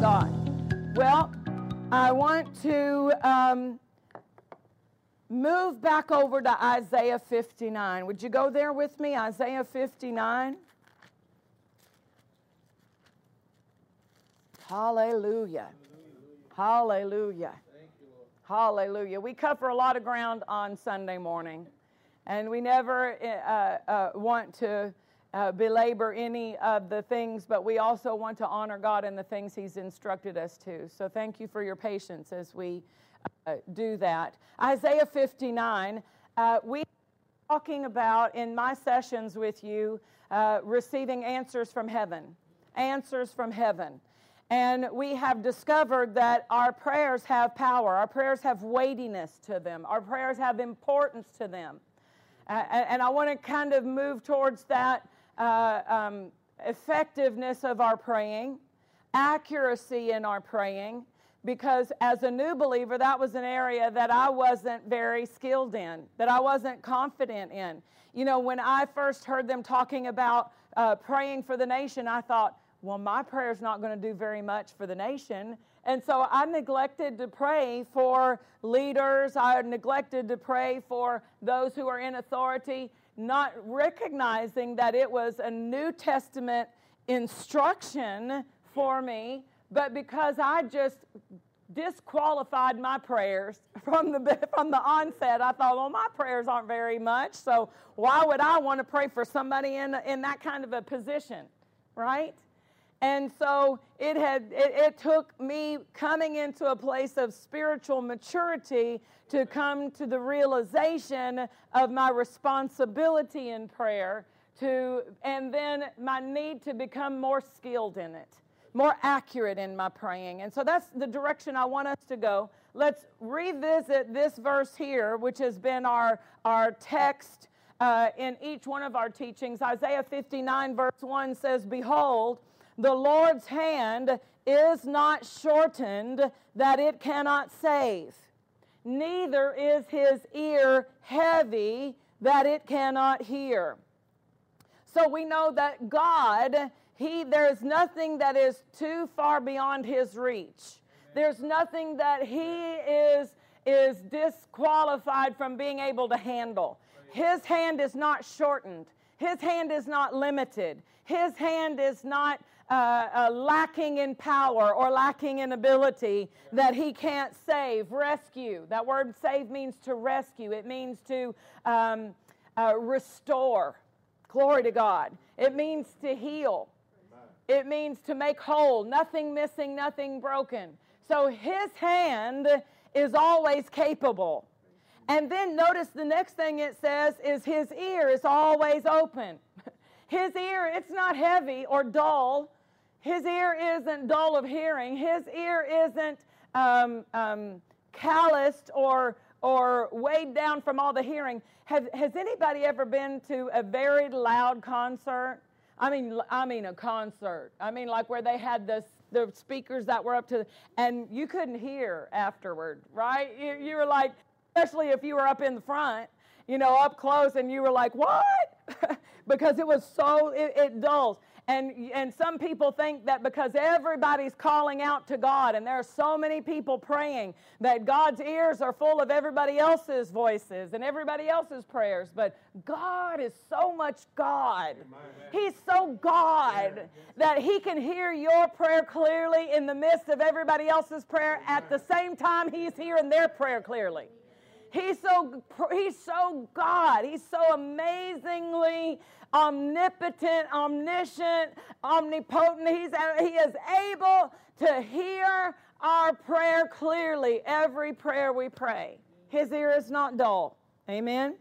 God. Well, I want to um, move back over to Isaiah 59. Would you go there with me? Isaiah 59. Hallelujah. Hallelujah. Hallelujah. We cover a lot of ground on Sunday morning, and we never uh, uh, want to uh, belabor any of the things, but we also want to honor God in the things He's instructed us to. So thank you for your patience as we uh, do that. Isaiah 59, uh, we talking about in my sessions with you uh, receiving answers from heaven, answers from heaven. And we have discovered that our prayers have power, our prayers have weightiness to them, our prayers have importance to them. Uh, and I want to kind of move towards that uh, um, effectiveness of our praying, accuracy in our praying, because as a new believer, that was an area that I wasn't very skilled in, that I wasn't confident in. You know, when I first heard them talking about uh, praying for the nation, I thought, well, my prayer is not going to do very much for the nation. And so I neglected to pray for leaders. I neglected to pray for those who are in authority, not recognizing that it was a New Testament instruction for me, but because I just disqualified my prayers from the from the onset. I thought, well, my prayers aren't very much, so why would I want to pray for somebody in in that kind of a position, right? And so it had it, it, took me coming into a place of spiritual maturity to come to the realization of my responsibility in prayer to and then my need to become more skilled in it, more accurate in my praying. And so that's the direction I want us to go. Let's revisit this verse here, which has been our, our text uh, in each one of our teachings. Isaiah 59, verse 1 says, Behold, the Lord's hand is not shortened that it cannot save, neither is his ear heavy that it cannot hear. So we know that God, he there's nothing that is too far beyond his reach. There's nothing that he is is disqualified from being able to handle. His hand is not shortened. His hand is not limited. His hand is not uh, uh, lacking in power or lacking in ability that he can't save. Rescue. That word save means to rescue, it means to um, uh, restore. Glory to God. It means to heal, it means to make whole. Nothing missing, nothing broken. So his hand is always capable. And then notice the next thing it says is his ear is always open. His ear, it's not heavy or dull. His ear isn't dull of hearing. His ear isn't um, um, calloused or, or weighed down from all the hearing. Have, has anybody ever been to a very loud concert? I mean, I mean a concert. I mean, like where they had the the speakers that were up to, and you couldn't hear afterward, right? You, you were like, especially if you were up in the front, you know, up close, and you were like, what? because it was so it, it dulls. And, and some people think that because everybody's calling out to God, and there are so many people praying, that God's ears are full of everybody else's voices and everybody else's prayers. But God is so much God. He's so God that He can hear your prayer clearly in the midst of everybody else's prayer at the same time He's hearing their prayer clearly. He's so, he's so God. He's so amazingly omnipotent, omniscient, omnipotent. He's, he is able to hear our prayer clearly, every prayer we pray. His ear is not dull. Amen?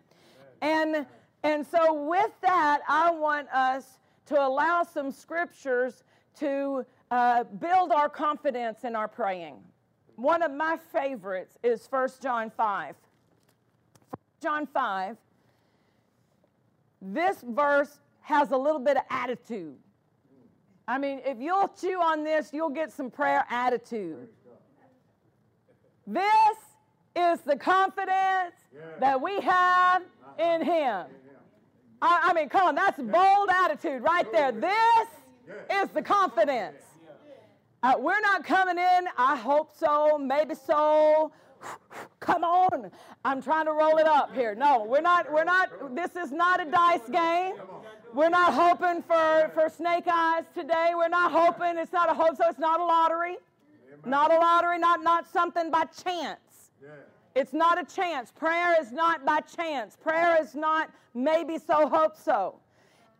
And, and so, with that, I want us to allow some scriptures to uh, build our confidence in our praying. One of my favorites is 1 John 5. 1 John 5, this verse has a little bit of attitude. I mean, if you'll chew on this, you'll get some prayer attitude. This is the confidence that we have in Him. I, I mean, come on, that's bold attitude right there. This is the confidence. Uh, we're not coming in, I hope so, maybe so. Come on. I'm trying to roll it up here. No, we're not, we're not, this is not a dice game. We're not hoping for, for snake eyes today. We're not hoping, it's not a hope, so it's not a lottery. Not a lottery, not, not something by chance. It's not a chance. Prayer is not by chance. Prayer is not maybe so, hope so.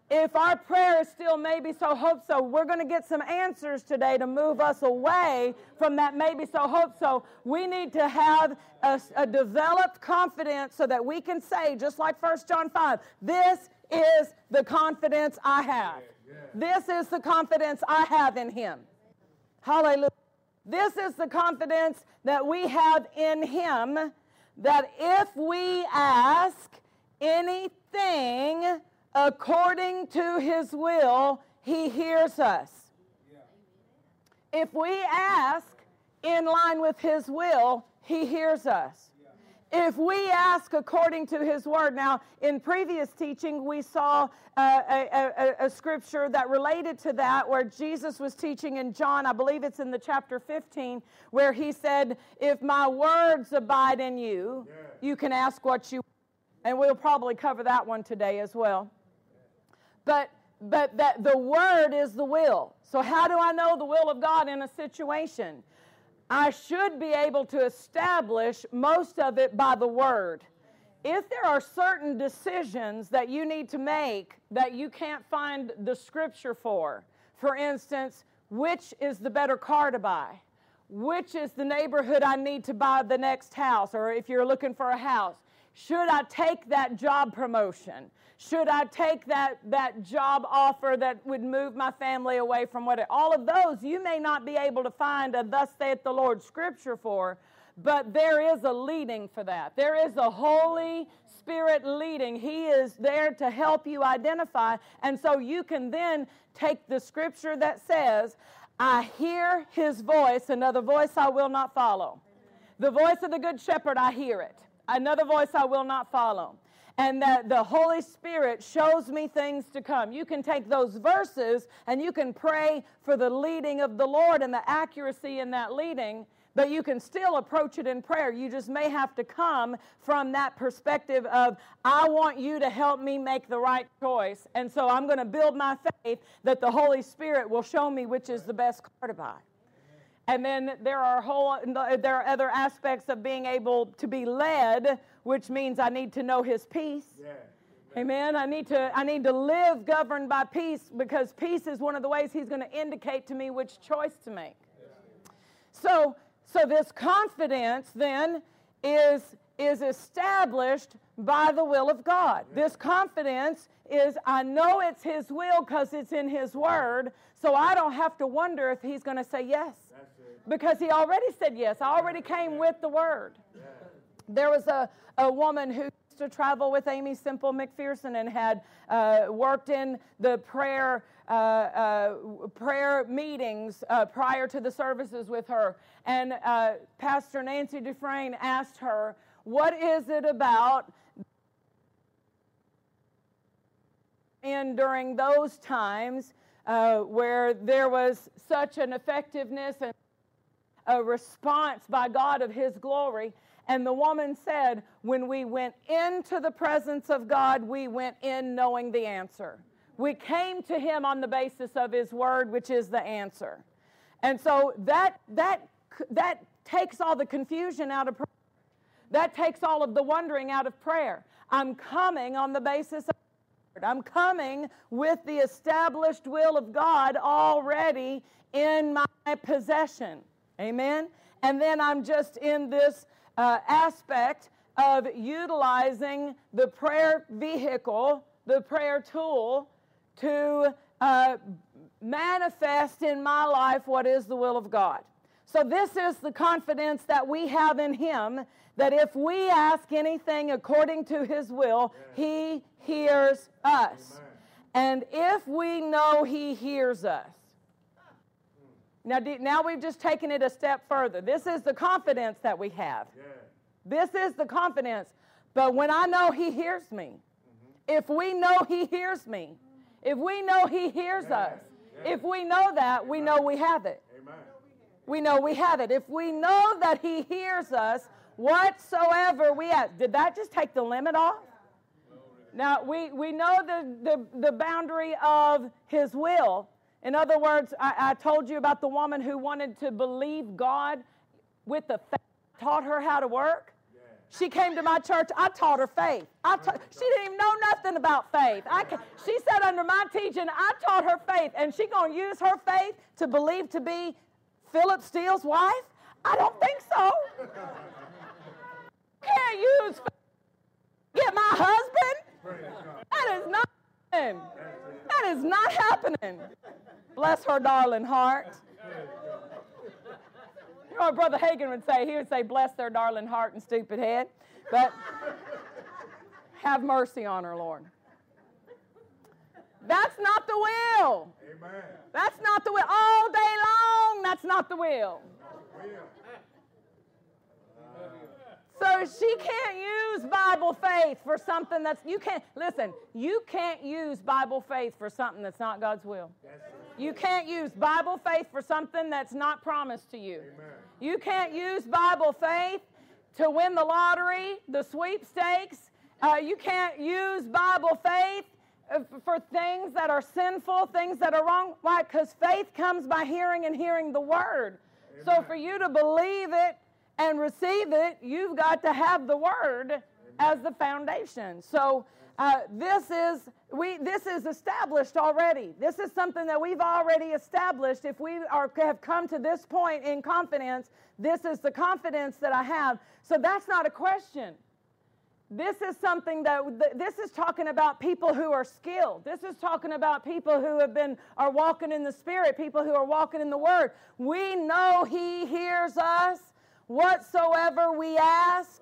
If our prayer is still maybe so, hope so, we're going to get some answers today to move us away from that maybe so, hope so. We need to have a, a developed confidence so that we can say, just like 1 John 5, this is the confidence I have. This is the confidence I have in Him. Hallelujah. This is the confidence that we have in Him that if we ask anything according to His will, He hears us. If we ask in line with His will, He hears us if we ask according to his word. Now, in previous teaching, we saw uh, a, a, a, scripture that related to that where Jesus was teaching in John, I believe it's in the chapter 15, where he said, If my words abide in you, yeah. you can ask what you want. and we'll probably cover that one today as well. But but that the word is the will. So how do I know the will of God in a situation? I should be able to establish most of it by the word. If there are certain decisions that you need to make that you can't find the scripture for, for instance, which is the better car to buy? Which is the neighborhood I need to buy the next house? Or if you're looking for a house, should I take that job promotion? Should I take that, that job offer that would move my family away from what it, all of those you may not be able to find a thus saith the Lord scripture for, but there is a leading for that. There is a Holy Spirit leading. He is there to help you identify. And so you can then take the scripture that says, I hear his voice, another voice I will not follow. The voice of the good shepherd, I hear it. Another voice I will not follow and that the Holy Spirit shows me things to come. You can take those verses and you can pray for the leading of the Lord and the accuracy in that leading, but you can still approach it in prayer. You just may have to come from that perspective of, I want you to help me make the right choice. And so I'm going to build my faith that the Holy Spirit will show me which is the best car to buy. And then there are whole there are other aspects of being able to be led, which means I need to know his peace. Yeah. Amen. I need to I need to live governed by peace because peace is one of the ways he's going to indicate to me which choice to make. Yeah. So so this confidence then is is established by the will of God. Yeah. This confidence is I know it's his will because it's in his word, so I don't have to wonder if he's going to say yes because he already said yes. I already came with the word. There was a, a woman who used to travel with Aimee Semple McPherson and had uh, worked in the prayer uh, uh, prayer meetings uh, prior to the services with her. And uh, Pastor Nancy Dufresne asked her, "What is it about?" And during those times uh, where there was such an effectiveness and a response by God of His glory. And the woman said, When we went into the presence of God, we went in knowing the answer. We came to Him on the basis of His word, which is the answer. And so that, that, that takes all the confusion out of prayer. That takes all of the wondering out of prayer. I'm coming on the basis of I'm coming with the established will of God already in my possession. Amen? And then I'm just in this uh, aspect of utilizing the prayer vehicle, the prayer tool, to uh, manifest in my life what is the will of God. So, this is the confidence that we have in Him that if we ask anything according to His will, He hears us. And if we know He hears us, now, now we've just taken it a step further. This is the confidence that we have. This is the confidence. But when I know He hears me, mm-hmm. if we know He hears me, if we know He hears us, if we know that, we know we have it. We know we have it. If we know that He hears us, whatsoever we ask. Did that just take the limit off? Now, we, we know the, the, the boundary of His will. In other words, I, I told you about the woman who wanted to believe God with the faith, taught her how to work. She came to my church. I taught her faith. I ta- she didn't even know nothing about faith. I she said under my teaching, I taught her faith, and she gonna use her faith to believe to be Philip Steele's wife? I don't think so. Can't use get my husband. That is not happening. That is not happening. Bless her darling heart. You know what Brother Hagin would say? He would say, Bless their darling heart and stupid head. But have mercy on her, Lord. That's not the will. Amen. That's not the will. All day long, that's not the will. So she can't use Bible faith for something that's, you can't, listen, you can't use Bible faith for something that's not God's will. You can't use Bible faith for something that's not promised to you. You can't use Bible faith to win the lottery, the sweepstakes. Uh, you can't use Bible faith for things that are sinful, things that are wrong. Why? Because faith comes by hearing and hearing the word. Amen. So for you to believe it and receive it, you've got to have the word Amen. as the foundation. So uh, this is we this is established already. This is something that we've already established. If we are have come to this point in confidence, this is the confidence that I have. So that's not a question. This is something that this is talking about people who are skilled. This is talking about people who have been are walking in the spirit, people who are walking in the word. We know he hears us whatsoever we ask.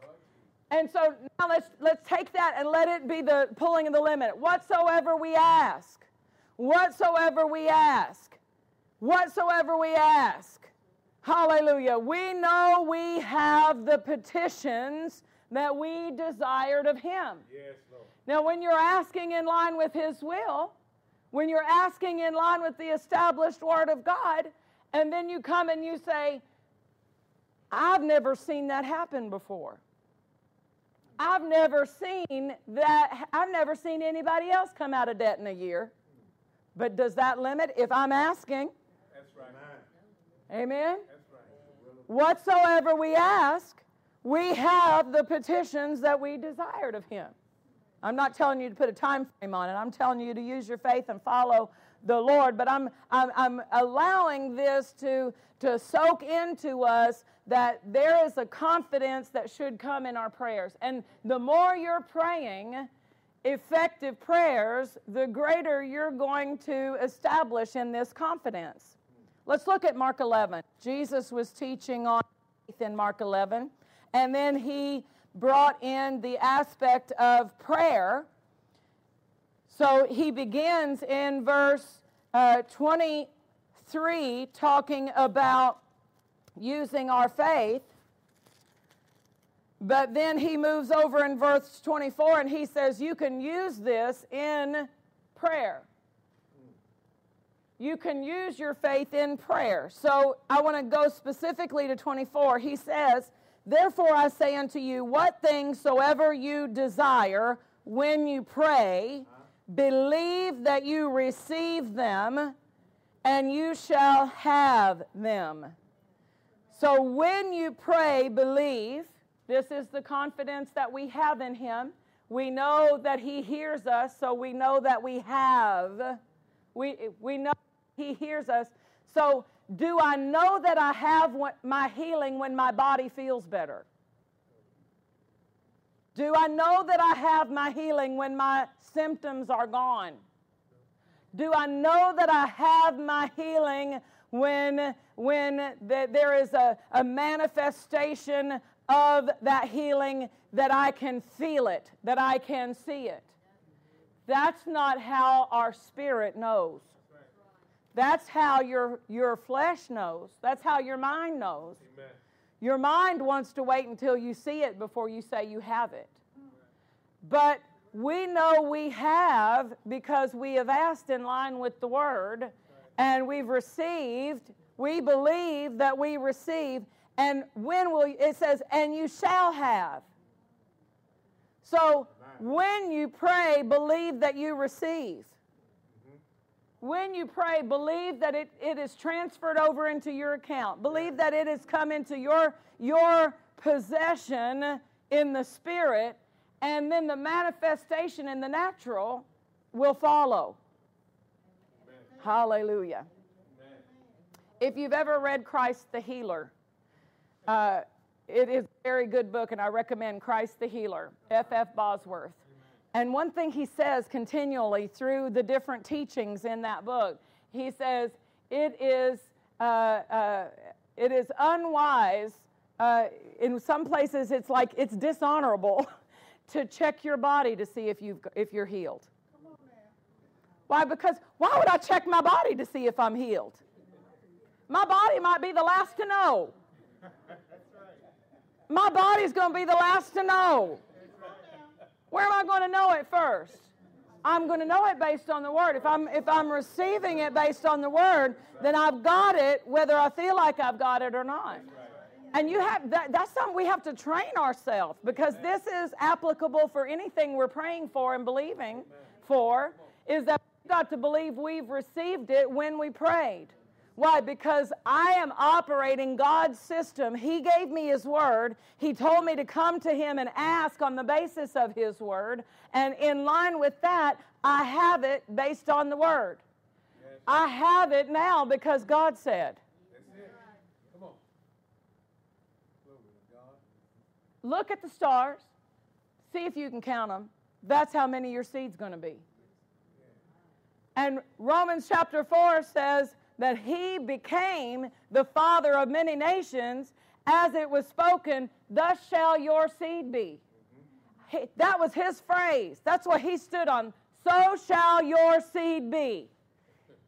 And so now let's let's take that and let it be the pulling of the limit. Whatsoever we ask. Whatsoever we ask. Whatsoever we ask. Hallelujah. We know we have the petitions that we desired of him. Yes, Lord. Now when you're asking in line with his will, when you're asking in line with the established word of God, and then you come and you say, I've never seen that happen before. I've never seen that, I've never seen anybody else come out of debt in a year. But does that limit if I'm asking? That's right. Amen? That's right. Whatsoever we ask, we have the petitions that we desired of Him. I'm not telling you to put a time frame on it. I'm telling you to use your faith and follow the Lord. But I'm, I'm, I'm allowing this to, to soak into us that there is a confidence that should come in our prayers. And the more you're praying effective prayers, the greater you're going to establish in this confidence. Let's look at Mark 11. Jesus was teaching on faith in Mark 11, and then he brought in the aspect of prayer. So he begins in verse uh, 23 talking about using our faith. But then he moves over in verse 24 and he says, You can use this in prayer. You can use your faith in prayer. So I want to go specifically to 24. He says, Therefore I say unto you, what things soever you desire when you pray, believe that you receive them, and you shall have them. So when you pray, believe. This is the confidence that we have in Him. We know that He hears us, so we know that we have. We, we know He hears us. So, do I know that I have my healing when my body feels better? Do I know that I have my healing when my symptoms are gone? Do I know that I have my healing when, when the, there is a, a manifestation of that healing that I can feel it, that I can see it? That's not how our spirit knows. That's how your, your flesh knows. That's how your mind knows. Amen. Your mind wants to wait until you see it before you say you have it. But we know we have because we have asked in line with the word and we've received. We believe that we receive. And when will it says, and you shall have. So when you pray, believe that you receive. When you pray, believe that it, it is transferred over into your account. Believe that it has come into your, your possession in the spirit, and then the manifestation in the natural will follow. Amen. Hallelujah. Amen. If you've ever read Christ the Healer, uh, it is a very good book, and I recommend Christ the Healer, F. F. Bosworth. And one thing he says continually through the different teachings in that book, he says, it is, uh, uh, it is unwise. Uh, in some places, it's like it's dishonorable to check your body to see if, you've, if you're healed. Why? Because why would I check my body to see if I'm healed? My body might be the last to know. My body's going to be the last to know. Where am I going to know it first? I'm going to know it based on the word. If I'm if I'm receiving it based on the word, then I've got it whether I feel like I've got it or not. And you have that, that's something we have to train ourselves because this is applicable for anything we're praying for and believing for is that we've got to believe we've received it when we prayed. Why? Because I am operating God's system. He gave me His Word. He told me to come to Him and ask on the basis of His Word. And in line with that, I have it based on the Word. I have it now because God said. Come on. Look at the stars. See if you can count them. That's how many your seed's going to be. And Romans chapter 4 says, that he became the father of many nations, as it was spoken, Thus shall your seed be. He, that was his phrase. That's what he stood on. So shall your seed be.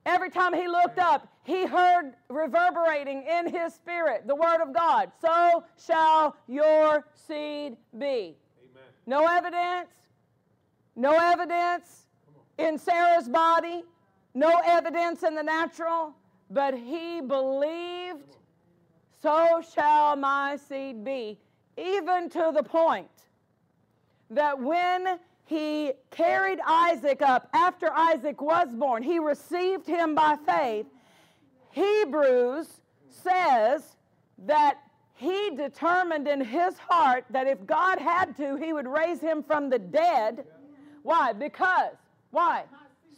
Every time he looked up, he heard reverberating in his spirit the word of God. So shall your seed be. Amen. No evidence, no evidence in Sarah's body, no evidence in the natural, but he believed, so shall my seed be, even to the point that when he carried Isaac up after Isaac was born, he received him by faith. Hebrews says that he determined in his heart that if God had to, he would raise him from the dead. Why? Because, why?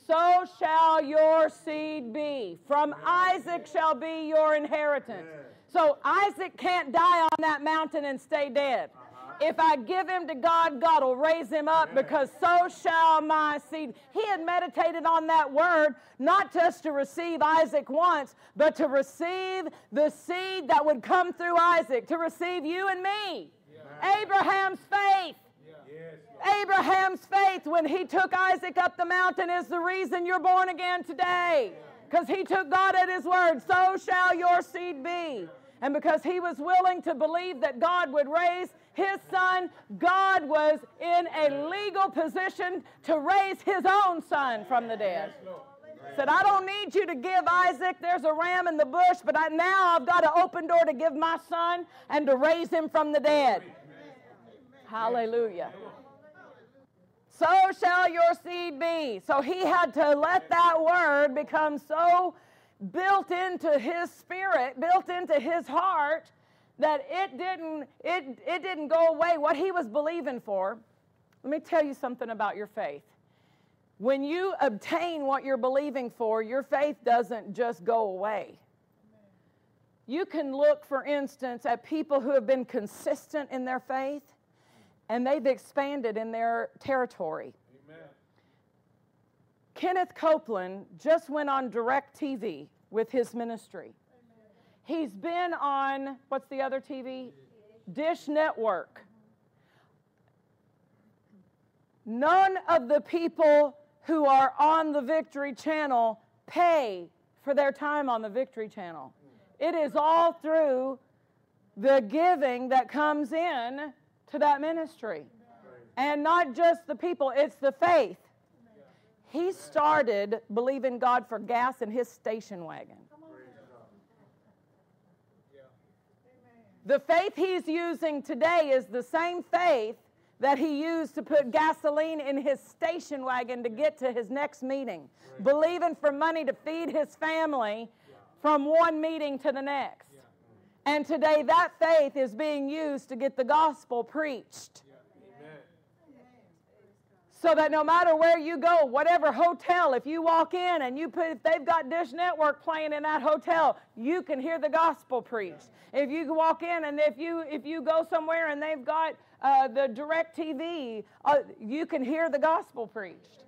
So shall your seed be. From Isaac shall be your inheritance. So Isaac can't die on that mountain and stay dead. Uh-huh. If I give him to God, God will raise him up because so shall my seed. He had meditated on that word, not just to receive Isaac once, but to receive the seed that would come through Isaac, to receive you and me. Abraham's faith. Abraham's faith when he took Isaac up the mountain is the reason you're born again today. Because he took God at his word, so shall your seed be. And because he was willing to believe that God would raise his son, God was in a legal position to raise his own son from the dead. Said, I don't need you to give Isaac. There's a ram in the bush, but I, now I've got an open door to give my son and to raise him from the dead. Hallelujah so shall your seed be. So he had to let that word become so built into his spirit, built into his heart, that it didn't, it, it didn't go away. What he was believing for, let me tell you something about your faith. When you obtain what you're believing for, your faith doesn't just go away. You can look, for instance, at people who have been consistent in their faith and they've expanded in their territory. Amen. Kenneth Copeland just went on DirecTV with his ministry. He's been on, what's the other TV? Dish Network. None of the people who are on the Victory Channel pay for their time on the Victory Channel. It is all through the giving that comes in to that ministry. And not just the people, it's the faith. He started believing God for gas in his station wagon. The faith he's using today is the same faith that he used to put gasoline in his station wagon to get to his next meeting, believing for money to feed his family from one meeting to the next. And today, that faith is being used to get the gospel preached. So that no matter where you go, whatever hotel, if you walk in and you put, if they've got Dish Network playing in that hotel, you can hear the gospel preached. If you walk in and if you if you go somewhere and they've got uh, the DirecTV, uh, you can hear the gospel preached.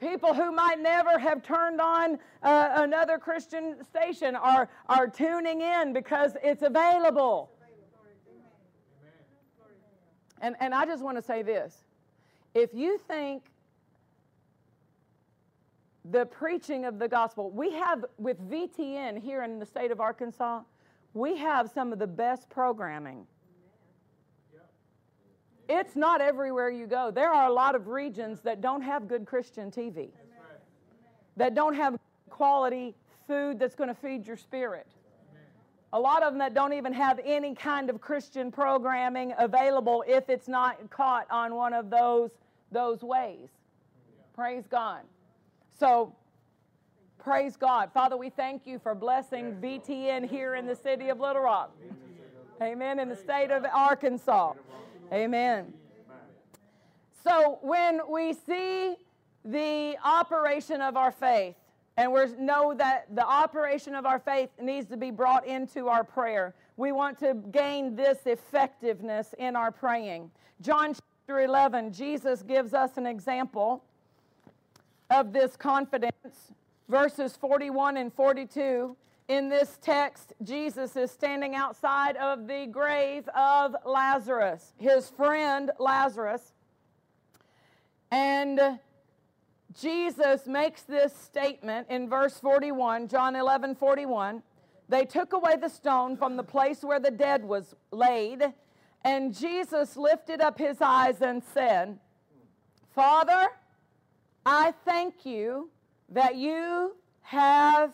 People who might never have turned on uh, another Christian station are, are tuning in because it's available. And, and I just want to say this if you think the preaching of the gospel, we have with VTN here in the state of Arkansas, we have some of the best programming it's not everywhere you go. There are a lot of regions that don't have good Christian TV, that don't have quality food that's going to feed your spirit. A lot of them that don't even have any kind of Christian programming available if it's not caught on one of those, those ways. Praise God. So, praise God. Father, we thank you for blessing VTN here in the city of Little Rock. Amen. In the state of Arkansas. Amen. So when we see the operation of our faith, and we know that the operation of our faith needs to be brought into our prayer, we want to gain this effectiveness in our praying. John chapter 11, Jesus gives us an example of this confidence. Verses 41 and 42 in this text, Jesus is standing outside of the grave of Lazarus, his friend Lazarus. And Jesus makes this statement in verse 41, John 11 41. They took away the stone from the place where the dead was laid, and Jesus lifted up his eyes and said, Father, I thank you that you have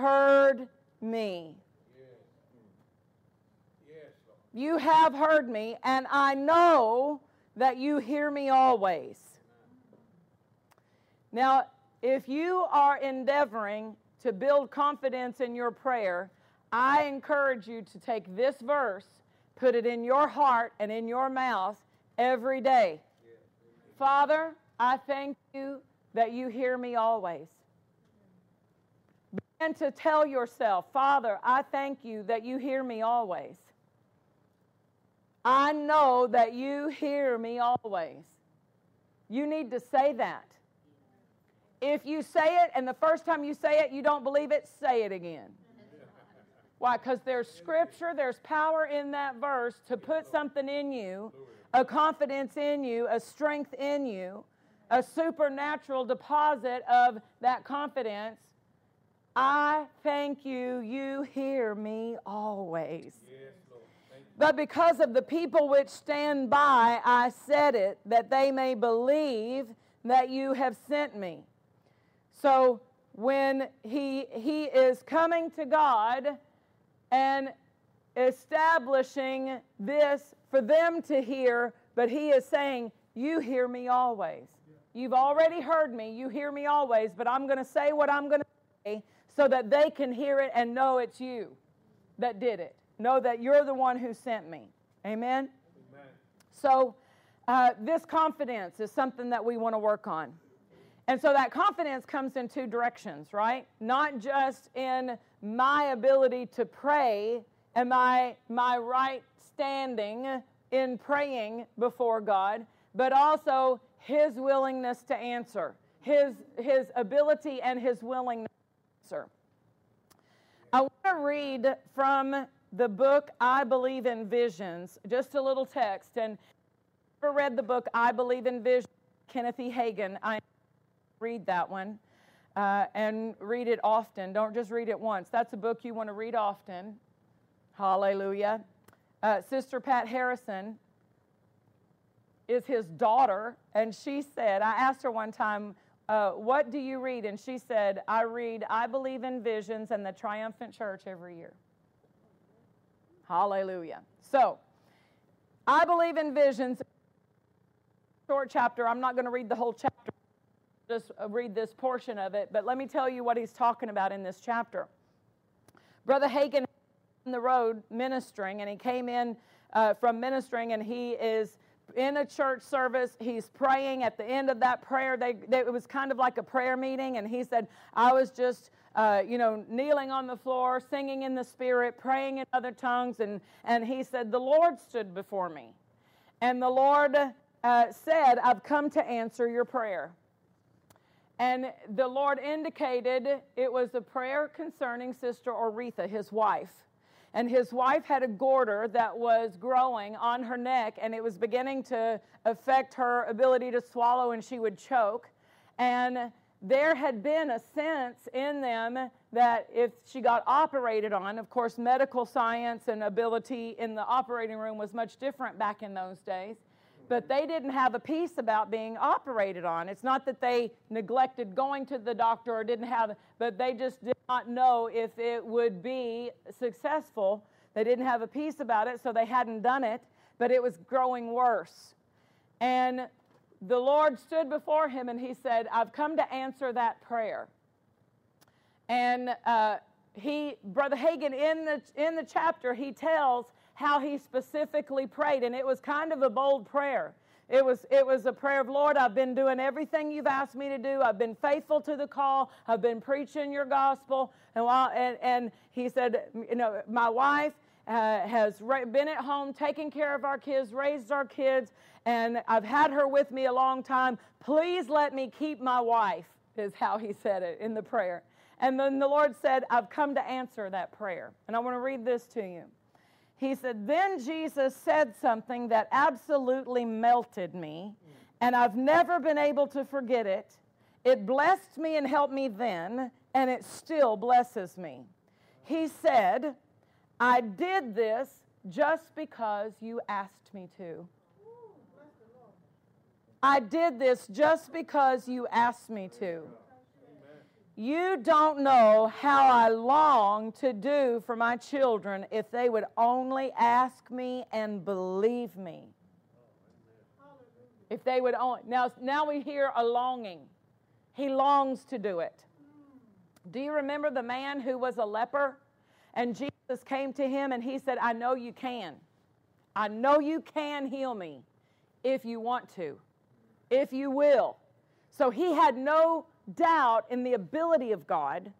heard me. You have heard me, and I know that you hear me always. Now, if you are endeavoring to build confidence in your prayer, I encourage you to take this verse, put it in your heart and in your mouth every day. Father, I thank you that you hear me always. And to tell yourself, Father, I thank you that you hear me always. I know that you hear me always. You need to say that. If you say it and the first time you say it, you don't believe it, say it again. Why? Because there's scripture, there's power in that verse to put something in you, a confidence in you, a strength in you, a supernatural deposit of that confidence I thank you, you hear me always. Yes, but because of the people which stand by, I said it, that they may believe that you have sent me. So when he, he is coming to God and establishing this for them to hear, but he is saying, You hear me always. You've already heard me, you hear me always, but I'm going to say what I'm going to say so that they can hear it and know it's you that did it. Know that you're the one who sent me. Amen? Amen. So, uh, this confidence is something that we want to work on. And so that confidence comes in two directions, right? Not just in my ability to pray and my, my right standing in praying before God, but also His willingness to answer, his, his ability and his willingness answer. I want to read from the book I Believe in Visions, just a little text. And ever read the book I Believe in Visions, Kenneth E. Hagin, I read that one uh, and read it often. Don't just read it once. That's a book you want to read often. Hallelujah. Uh, Sister Pat Harrison is his daughter, and she said, I asked her one time, uh, What do you read? And she said, I read I Believe in Visions and the Triumphant Church every year. Hallelujah. So, I believe in visions. Short chapter. I'm not going to read the whole chapter, just uh, read this portion of it. But let me tell you what he's talking about in this chapter. Brother Hagin on the road ministering, and he came in uh, from ministering, and he is in a church service. He's praying. At the end of that prayer, they, they, it was kind of like a prayer meeting, and he said, I was just uh, you know, kneeling on the floor, singing in the spirit, praying in other tongues. And, and he said, The Lord stood before me. And the Lord uh, said, I've come to answer your prayer. And the Lord indicated it was a prayer concerning Sister Oretha, his wife. And his wife had a goiter that was growing on her neck, and it was beginning to affect her ability to swallow, and she would choke. And there had been a sense in them that if she got operated on, of course, medical science and ability in the operating room was much different back in those days, but they didn't have a peace about being operated on. It's not that they neglected going to the doctor or didn't have, but they just did not know if it would be successful. They didn't have a peace about it, so they hadn't done it, but it was growing worse. And the Lord stood before him and he said, I've come to answer that prayer. And uh, he, Brother Hagin, in the, in the chapter, he tells how he specifically prayed, and it was kind of a bold prayer. It was, it was a prayer of, Lord, I've been doing everything you've asked me to do. I've been faithful to the call. I've been preaching your gospel. And, while, and, and he said, you know, my wife uh, has been at home taking care of our kids, raised our kids, and I've had her with me a long time. Please let me keep my wife, is how he said it in the prayer. And then the Lord said, I've come to answer that prayer. And I want to read this to you. He said, Then Jesus said something that absolutely melted me, and I've never been able to forget it. It blessed me and helped me then, and it still blesses me. He said, I did this just because you asked me to. I did this just because you asked me to. You don't know how I long to do for my children if they would only ask me and believe me. If they would only. Now, now we hear a longing. He longs to do it. Do you remember the man who was a leper? And Jesus came to him and he said, I know you can. I know you can heal me if you want to if you will. So he had no doubt in the ability of God,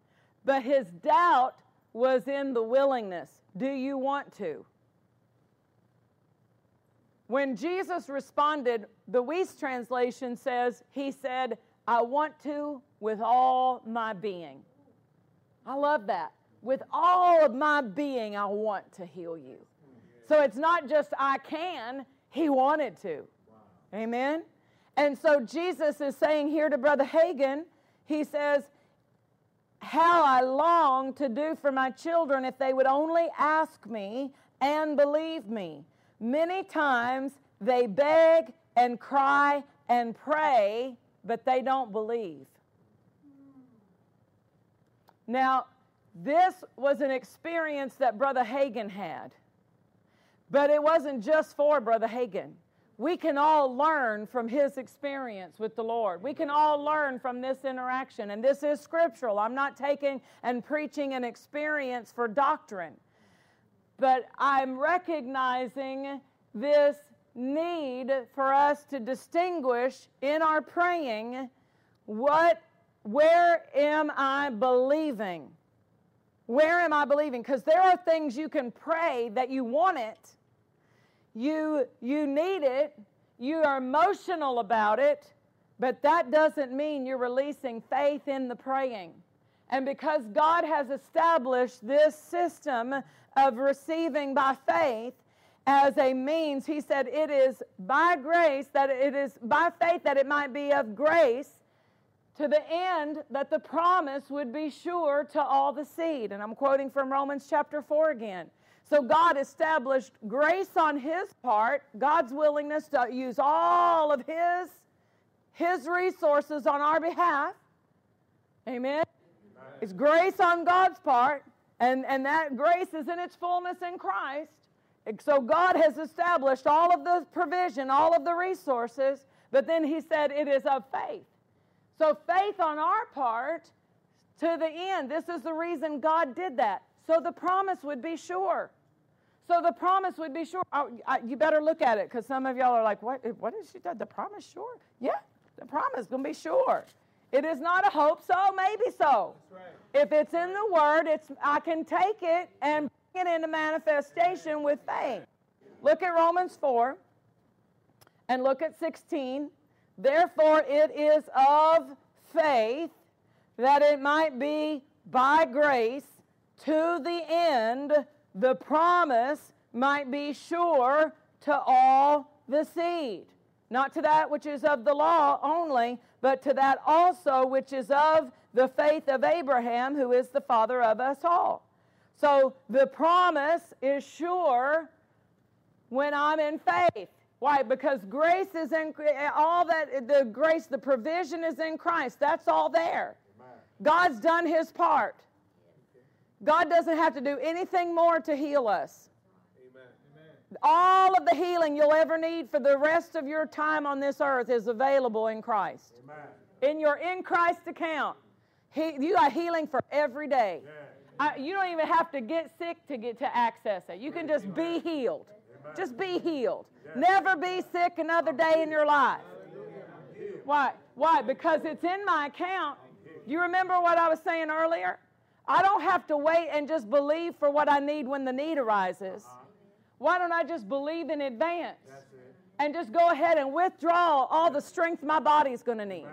but his doubt was in the willingness. Do you want to? When Jesus responded, the Wuest translation says, He said, I want to with all my being. I love that. With all of my being, I want to heal you. So it's not just I can, He wanted to. Amen? And so Jesus is saying here to Brother Hagin, he says, How I long to do for my children if they would only ask me and believe me. Many times they beg and cry and pray, but they don't believe. Now, this was an experience that Brother Hagin had, but it wasn't just for Brother Hagin we can all learn from his experience with the Lord. We can all learn from this interaction. And this is scriptural. I'm not taking and preaching an experience for doctrine, but I'm recognizing this need for us to distinguish in our praying what where am I believing? Where am I believing? Because there are things you can pray that you want it you, you need it, you are emotional about it, But that doesn't mean you're releasing faith in the praying. And because God has established this system of receiving by faith as a means, He said it is by grace, that it is by faith that it might be of grace to the end that the promise would be sure to all the seed. And I'm quoting from Romans chapter 4 again. So God established grace on his part, God's willingness to use all of his his resources on our behalf. Amen. Amen. It's grace on God's part, and, and that grace is in its fullness in Christ. So God has established all of the provision, all of the resources, but then he said it is of faith. So faith on our part to the end. This is the reason God did that. So the promise would be sure. So the promise would be sure. Oh, I, you better look at it because some of y'all are like, what, eh, what is she done? The promise sure? Yeah, the promise going to be sure. It is not a hope so, maybe so. Right. If it's in the word, it's I can take it and bring it into manifestation with faith. Look at Romans 4 and look at 16 Therefore, it is of faith that it might be by grace to the end the promise might be sure to all the seed. Not to that which is of the law only, but to that also which is of the faith of Abraham, who is the father of us all. So the promise is sure when I'm in faith. Why? Because grace is in all that the grace, the provision is in Christ. That's all there. God's done his part. God doesn't have to do anything more to heal us. All of the healing you'll ever need for the rest of your time on this earth is available in Christ. In your in Christ account, he, you got healing for every day. I, you don't even have to get sick to get to access it. You can just be healed. Just be healed. Never be sick another day in your life. Why? Why? Because it's in my account. Do you remember what I was saying earlier? I don't have to wait and just believe for what I need when the need arises. Uh-huh. Why don't I just believe in advance and just go ahead and withdraw all the strength my body's going to need?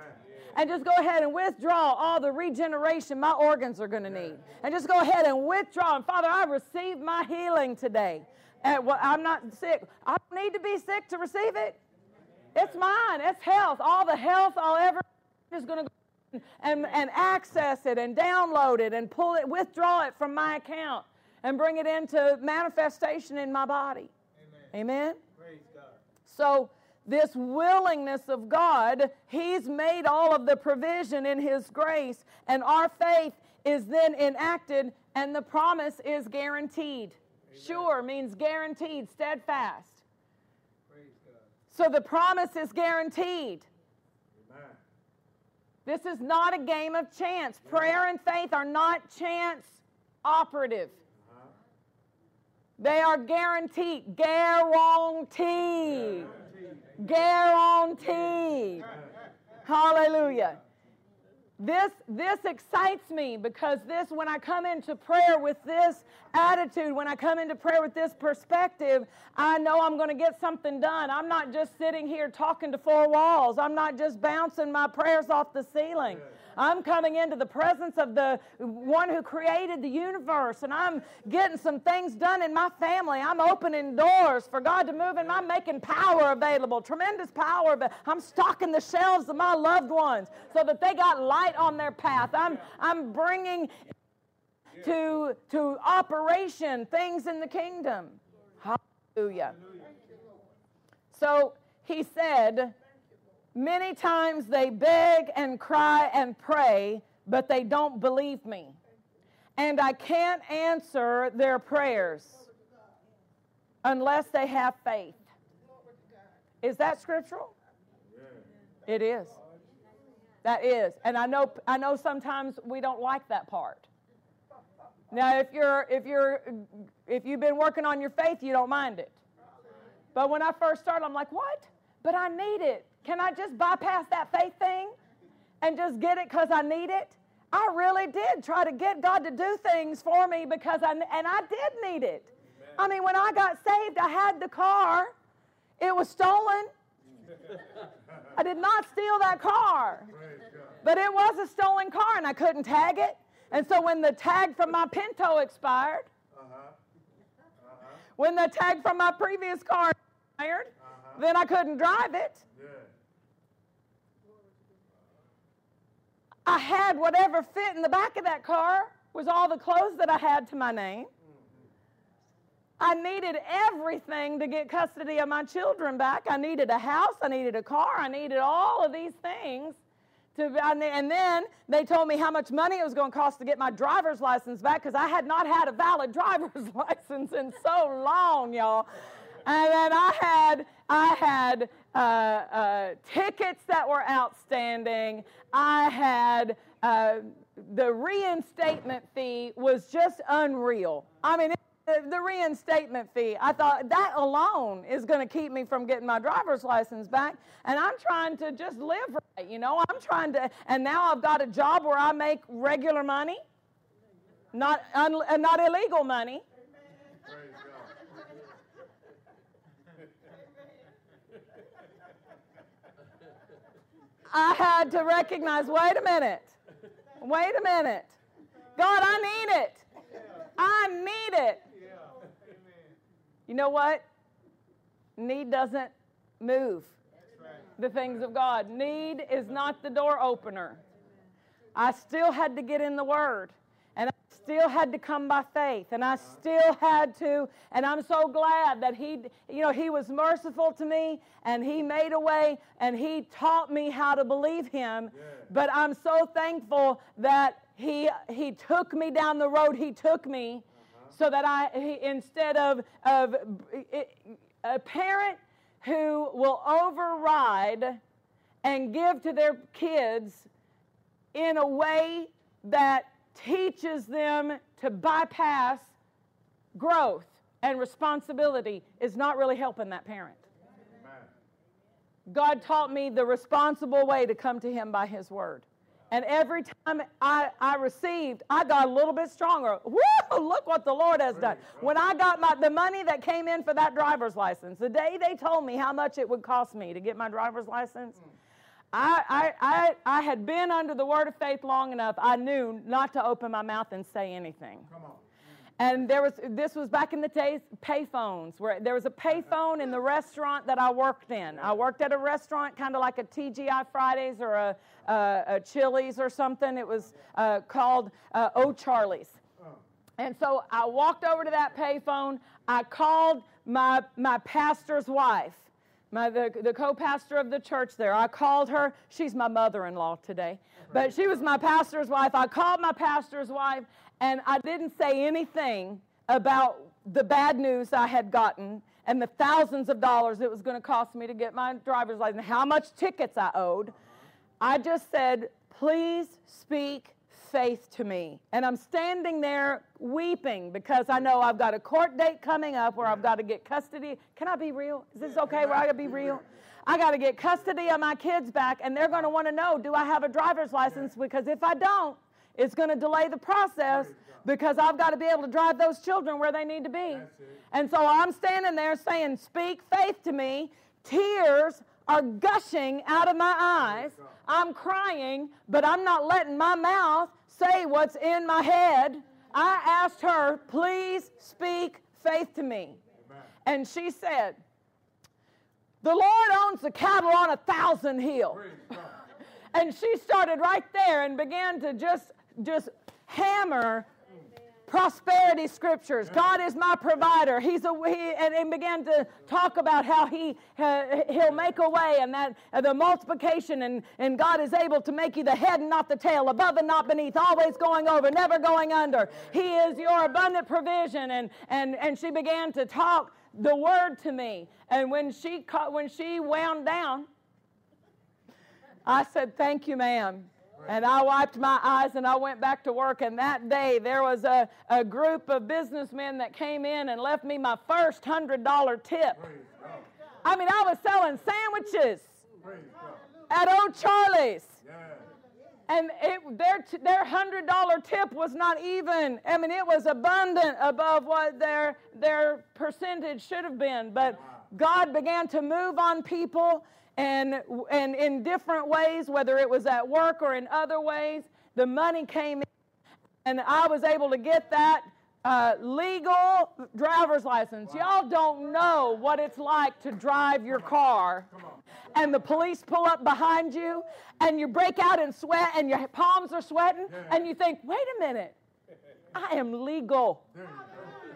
And just go ahead and withdraw all the regeneration my organs are going to need. And just go ahead and withdraw. And Father, I receive my healing today. And well, I'm not sick. I don't need to be sick to receive it. It's mine. It's health. All the health I'll ever is going to go and, and access it and download it and pull it, withdraw it from my account and bring it into manifestation in my body. Amen. Amen? So, this willingness of God, He's made all of the provision in His grace, and our faith is then enacted, and the promise is guaranteed. Sure means guaranteed, steadfast. So the promise is guaranteed. This is not a game of chance. Prayer and faith are not chance operative. They are guaranteed. Guaranteed. Guaranteed. Hallelujah. This, this excites me because this, when I come into prayer with this attitude, when I come into prayer with this perspective, I know I'm going to get something done. I'm not just sitting here talking to four walls. I'm not just bouncing my prayers off the ceiling. I'm coming into the presence of the one who created the universe, and I'm getting some things done in my family. I'm opening doors for God to move, and I'm making power available, tremendous power. But I'm stocking the shelves of my loved ones so that they got light on their path. I'm, I'm bringing to, to operation things in the kingdom. Hallelujah. So he said, Many times they beg and cry and pray, but they don't believe me. And I can't answer their prayers unless they have faith. Is that scriptural? It is. That is. And I know I know sometimes we don't like that part. Now if you're if you're if you've been working on your faith, you don't mind it. But when I first started, I'm like, what? But I need it. Can I just bypass that faith thing and just get it because I need it? I really did try to get God to do things for me because I, and I did need it. I mean, when I got saved, I had the car, it was stolen. I did not steal that car. But it was a stolen car and I couldn't tag it. And so when the tag from my Pinto expired, when the tag from my previous car expired, then I couldn't drive it. I had whatever fit in the back of that car was all the clothes that I had to my name. I needed everything to get custody of my children back. I needed a house, I needed a car, I needed all of these things. To, and then they told me how much money it was going to cost to get my driver's license back because I had not had a valid driver's license in so long, y'all. And then I had I had uh, uh, tickets that were outstanding. I had uh, the reinstatement fee was just unreal. I mean. It, the, reinstatement fee. I thought that alone is going to keep me from getting my driver's license back. And I'm trying to just live right, you know. I'm trying to, and now I've got a job where I make regular money, not un, not illegal money. I had to recognize wait a minute, wait a minute. God, I need it. I need it. You know what? Need doesn't move the things of God. Need is not the door opener. I still had to get in the Word. And I still had to come by faith. And I still had to, and I'm so glad that He, you know, He was merciful to me and He made a way and He taught me how to believe Him. Yeah. But I'm so thankful that He He took me down the road He took me uh-huh. so that I, he, instead of, of a parent who will override and give to their kids in a way that teaches them to bypass growth and responsibility is not really helping that parent. God taught me the responsible way to come to Him by His Word. And every time I, I received, I got a little bit stronger. Woo! Look what the Lord has done. When I got my the money that came in for that driver's license, the day they told me how much it would cost me to get my driver's license, mm. I, I, I, I had been under the word of faith long enough. I knew not to open my mouth and say anything. Come on. And there was this was back in the days payphones where there was a payphone in the restaurant that I worked in. I worked at a restaurant kind of like a TGI Fridays or a, a, a Chili's or something. It was uh, called uh, O'Charlie's. And so I walked over to that payphone. I called my my pastor's wife, my the, the co-pastor of the church there. I called her. She's my mother-in-law today, but she was my pastor's wife. I called my pastor's wife and I didn't say anything about the bad news I had gotten and the thousands of dollars it was going to cost me to get my driver's license, how much tickets I owed. I just said, please speak faith to me. And I'm standing there weeping because I know I've got a court date coming up where I've got to get custody. Can I be real? Is this okay where I got to be real? I got to get custody of my kids back, and they're going to want to know do I have a driver's license? Because if I don't, it's going to delay the process because I've got to be able to drive those children where they need to be. And so I'm standing there saying, Speak faith to me. Tears are gushing out of my eyes. I'm crying, but I'm not letting my mouth say what's in my head. I asked her, Please speak faith to me. And she said, The Lord owns the cattle on a thousand hills. and she started right there and began to just just hammer prosperity scriptures. God is my provider. He's a he, and, and began to talk about how he uh, he'll make a way and that uh, the multiplication and and God is able to make you the head and not the tail, above and not beneath, always going over, never going under. He is your abundant provision and and and she began to talk the word to me. And when she caught, when she wound down, I said, "Thank you, ma'am." And I wiped my eyes and I went back to work. And that day, there was a, a group of businessmen that came in and left me my first $100 tip. I mean, I was selling sandwiches at O'Charlie's. And it, their, their $100 tip was not even, I mean, it was abundant above what their, their percentage should have been. But God began to move on people And, and in different ways, whether it was at work or in other ways, the money came in, and I was able to get that uh, legal driver's license. Wow. Y'all don't know what it's like to drive your car and the police pull up behind you and you break out in sweat and your palms are sweating yeah. and you think, wait a minute, I am legal.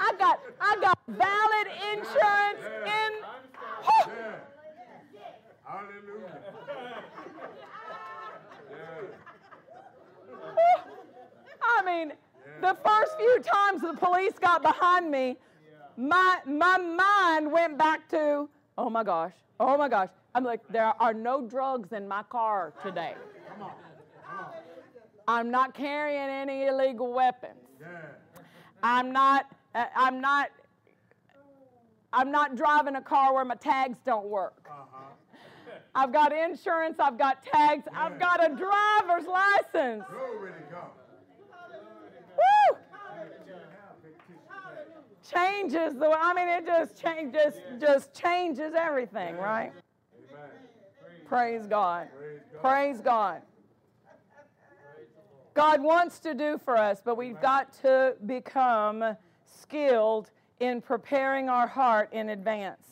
I got I got valid insurance yeah. in yeah. Hallelujah. I mean, the first few times the police got behind me, my, my mind went back to, oh my gosh, oh my gosh. I'm like, there are no drugs in my car today. Come on. I'm not carrying any illegal weapons. I'm not, uh, I'm not, I'm not driving a car where my tags don't work. Uh-huh. I've got insurance, I've got tags, I've got a driver's license. Woo! Changes the I mean it just changes just changes everything, right? Praise God. Praise God. God wants to do for us, but we've got to become skilled in preparing our heart in advance.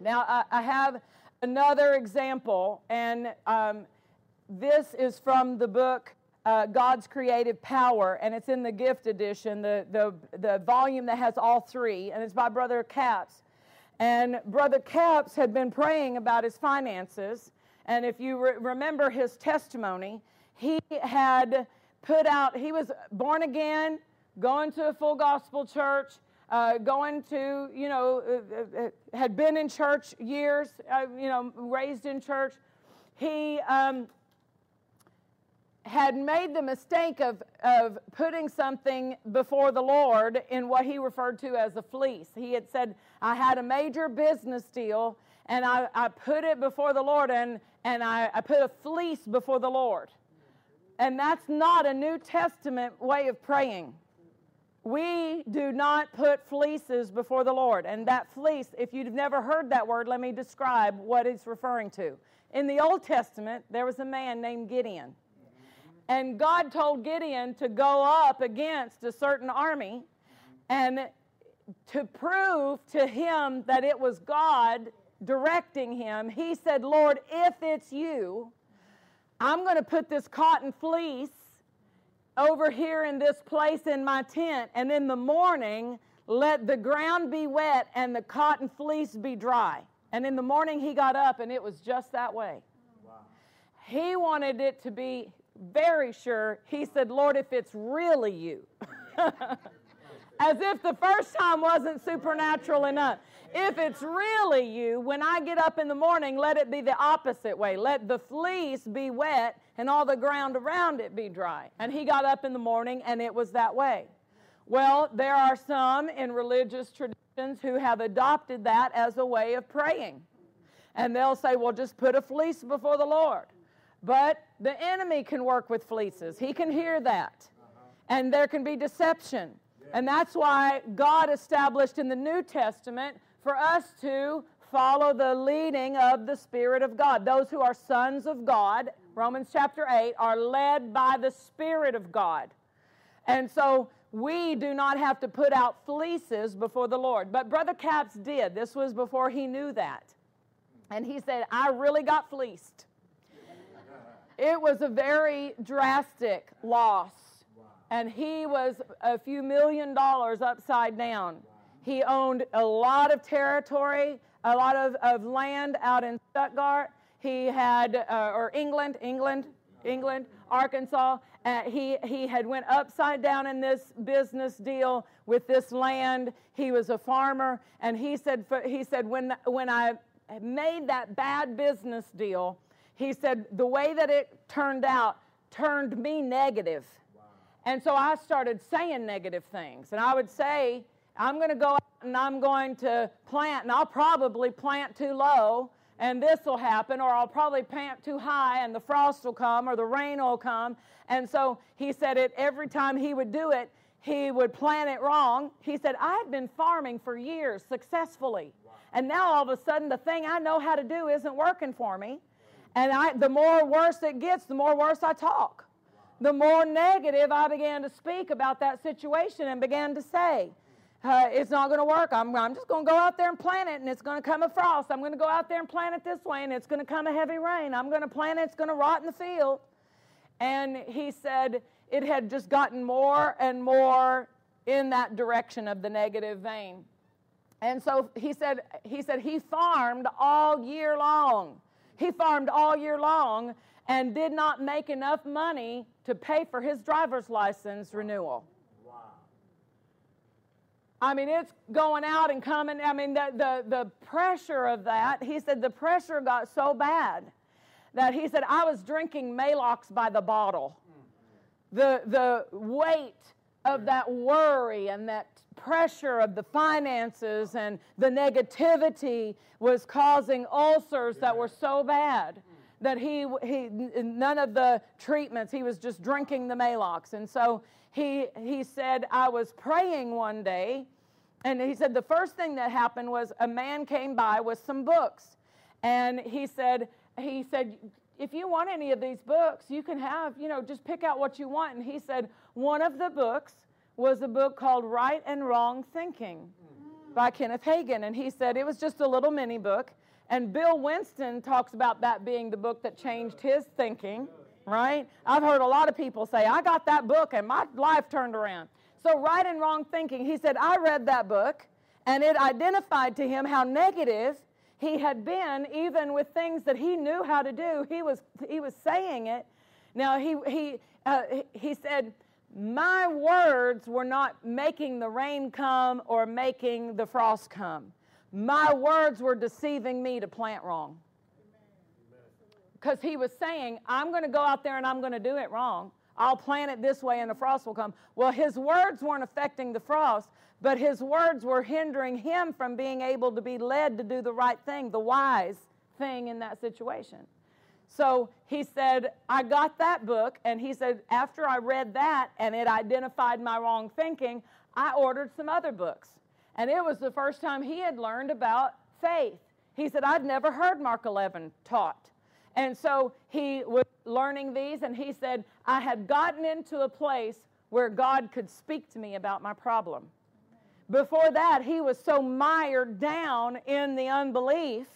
Now, I, I have another example, and um, this is from the book uh, God's Creative Power, and it's in the gift edition, the, the, the volume that has all three, and it's by Brother Capps. And Brother Capps had been praying about his finances, and if you re- remember his testimony, he had put out, he was born again, going to a full gospel church, uh, going to, you know, uh, uh, uh had been in church years, uh, you know, raised in church. He um, had made the mistake of, of putting something before the Lord in what he referred to as a fleece. He had said, I had a major business deal and I, I put it before the Lord and, and I, I put a fleece before the Lord. And that's not a New Testament way of praying. We do not put fleeces before the Lord. And that fleece, if you've never heard that word, let me describe what it's referring to. In the Old Testament, there was a man named Gideon. And God told Gideon to go up against a certain army and to prove to him that it was God directing him, he said, Lord, if it's you, I'm going to put this cotton fleece over here in this place in my tent, and in the morning, let the ground be wet and the cotton fleece be dry. And in the morning, he got up, and it was just that way. Wow. He wanted it to be very sure, he said, Lord, if it's really you. As if the first time wasn't supernatural enough. If it's really you, when I get up in the morning, let it be the opposite way. Let the fleece be wet and all the ground around it be dry. And he got up in the morning and it was that way. Well, there are some in religious traditions who have adopted that as a way of praying. And they'll say, well, just put a fleece before the Lord. But the enemy can work with fleeces, he can hear that. And there can be deception. And that's why God established in the New Testament for us to follow the leading of the Spirit of God. Those who are sons of God, Romans chapter 8, are led by the Spirit of God. And so we do not have to put out fleeces before the Lord. But Brother Capps did. This was before he knew that. And he said, I really got fleeced. It was a very drastic loss. And he was a few million dollars upside down. He owned a lot of territory, a lot of, of land out in Stuttgart. He had, uh, or England, England, England, Arkansas. Uh, he, he had went upside down in this business deal with this land. He was a farmer. And he said, he said when, when I made that bad business deal, he said, the way that it turned out turned me negative. Wow. And so I started saying negative things. And I would say, I'm going to go out and I'm going to plant, and I'll probably plant too low, and this will happen, or I'll probably plant too high, and the frost will come, or the rain will come. And so he said it every time he would do it, he would plant it wrong. He said, I had been farming for years successfully. And now all of a sudden, the thing I know how to do isn't working for me. And I, the more worse it gets, the more worse I talk. The more negative I began to speak about that situation and began to say, uh, it's not going to work. I'm, I'm just going to go out there and plant it, and it's going to come a frost. I'm going to go out there and plant it this way, and it's going to come a heavy rain. I'm going to plant it, it's going to rot in the field. And he said it had just gotten more and more in that direction of the negative vein. And so he said, he said he farmed all year long. He farmed all year long and did not make enough money to pay for his driver's license renewal. I mean, it's going out and coming. I mean, the, the, the pressure of that, he said the pressure got so bad that he said, I was drinking Maalox by the bottle. The, the weight of that worry and that pressure of the finances and the negativity was causing ulcers that were so bad that he, he none of the treatments he was just drinking the Maalox. and so he he said i was praying one day and he said the first thing that happened was a man came by with some books. And he said he said if you want any of these books you can have you know just pick out what you want. And he said one of the books was a book called right and wrong thinking by kenneth hagin. And he said it was just a little mini book. And Bill Winston talks about that being the book that changed his thinking, right? I've heard a lot of people say, I got that book and my life turned around. So, right and wrong thinking, he said, I read that book and it identified to him how negative he had been, even with things that he knew how to do. He was, he was saying it. Now, he, he, uh, he said, My words were not making the rain come or making the frost come. My words were deceiving me to plant wrong. Because he was saying, I'm going to go out there and I'm going to do it wrong. I'll plant it this way and the frost will come. Well, his words weren't affecting the frost, but his words were hindering him from being able to be led to do the right thing, the wise thing in that situation. So he said, I got that book, and he said, after I read that and it identified my wrong thinking, I ordered some other books. And it was the first time he had learned about faith. He said, I'd never heard Mark 11 taught. And so he was learning these, and he said, I had gotten into a place where God could speak to me about my problem. Before that, he was so mired down in the unbelief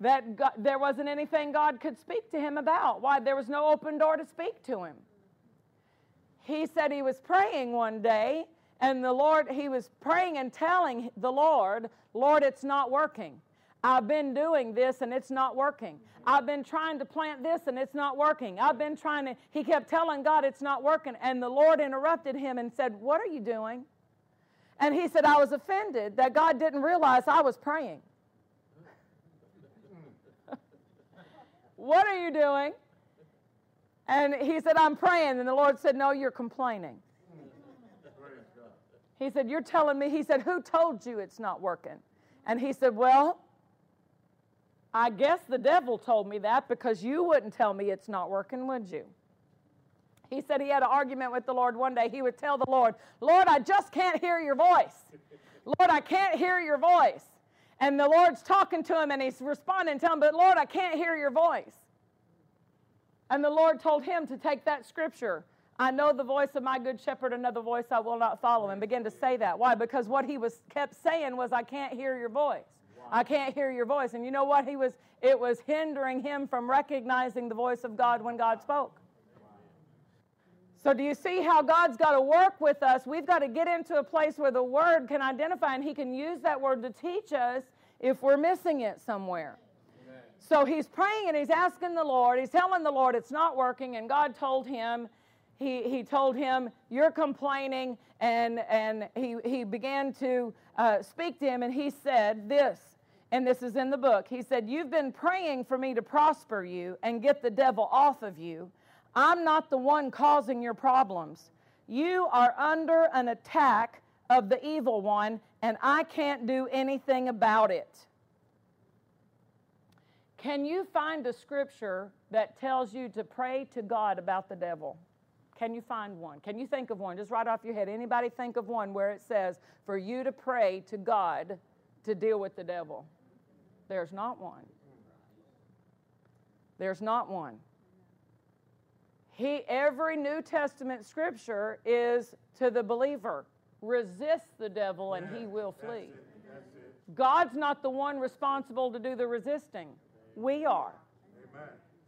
that God, there wasn't anything God could speak to him about. Why? There was no open door to speak to him. He said he was praying one day and the Lord, he was praying and telling the Lord, Lord, it's not working. I've been doing this and it's not working. Mm-hmm. I've been trying to plant this and it's not working. I've been trying to, he kept telling God it's not working. And the Lord interrupted him and said, What are you doing? And he said, I was offended that God didn't realize I was praying. what are you doing? And he said, I'm praying. And the Lord said, No, you're complaining. He said, You're telling me? He said, Who told you it's not working? And he said, Well, I guess the devil told me that because you wouldn't tell me it's not working, would you? He said he had an argument with the Lord one day. He would tell the Lord, Lord, I just can't hear your voice. Lord, I can't hear your voice. And the Lord's talking to him and he's responding to him, but Lord, I can't hear your voice. And the Lord told him to take that scripture I know the voice of my good shepherd, another voice I will not follow, and begin to say that. Why? Because what he was kept saying was, I can't hear your voice. I can't hear your voice. And you know what? He was it was hindering him from recognizing the voice of God when God spoke. So do you see how God's got to work with us? We've got to get into a place where the word can identify and he can use that word to teach us if we're missing it somewhere. So he's praying and he's asking the Lord, he's telling the Lord it's not working, and God told him, he, he told him, You're complaining. And, and he, he began to uh, speak to him, and he said this, and this is in the book. He said, You've been praying for me to prosper you and get the devil off of you. I'm not the one causing your problems. You are under an attack of the evil one, and I can't do anything about it. Can you find a scripture that tells you to pray to God about the devil? Can you find one? Can you think of one? Just right off your head. Anybody think of one where it says for you to pray to God to deal with the devil? There's not one. There's not one. He, every New Testament scripture is to the believer resist the devil and he will flee. God's not the one responsible to do the resisting, we are.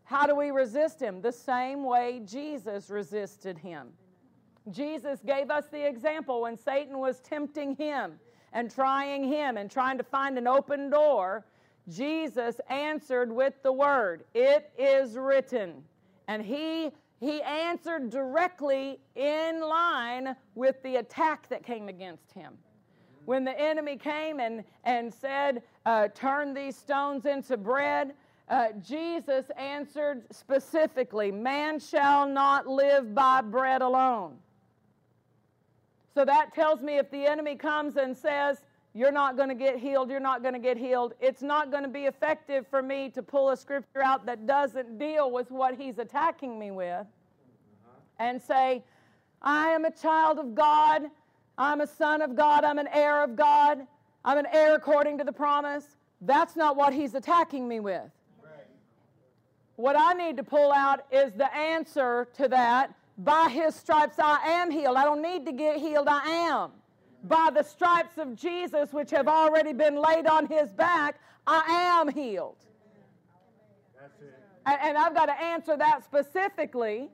How do we resist him? The same way Jesus resisted him. Jesus gave us the example when Satan was tempting him and trying him and trying to find an open door. Jesus answered with the word, It is written. And he, he answered directly in line with the attack that came against him. When the enemy came and, and said, uh, Turn these stones into bread, uh, Jesus answered specifically, Man shall not live by bread alone. So that tells me if the enemy comes and says, You're not going to get healed, you're not going to get healed, it's not going to be effective for me to pull a scripture out that doesn't deal with what he's attacking me with and say, I am a child of God, I'm a son of God, I'm an heir of God, I'm an heir according to the promise. That's not what he's attacking me with. What I need to pull out is the answer to that by his stripes I am healed. I don't need to get healed, I am. By the stripes of Jesus, which have already been laid on his back, I am healed. And, I've got to answer that specifically.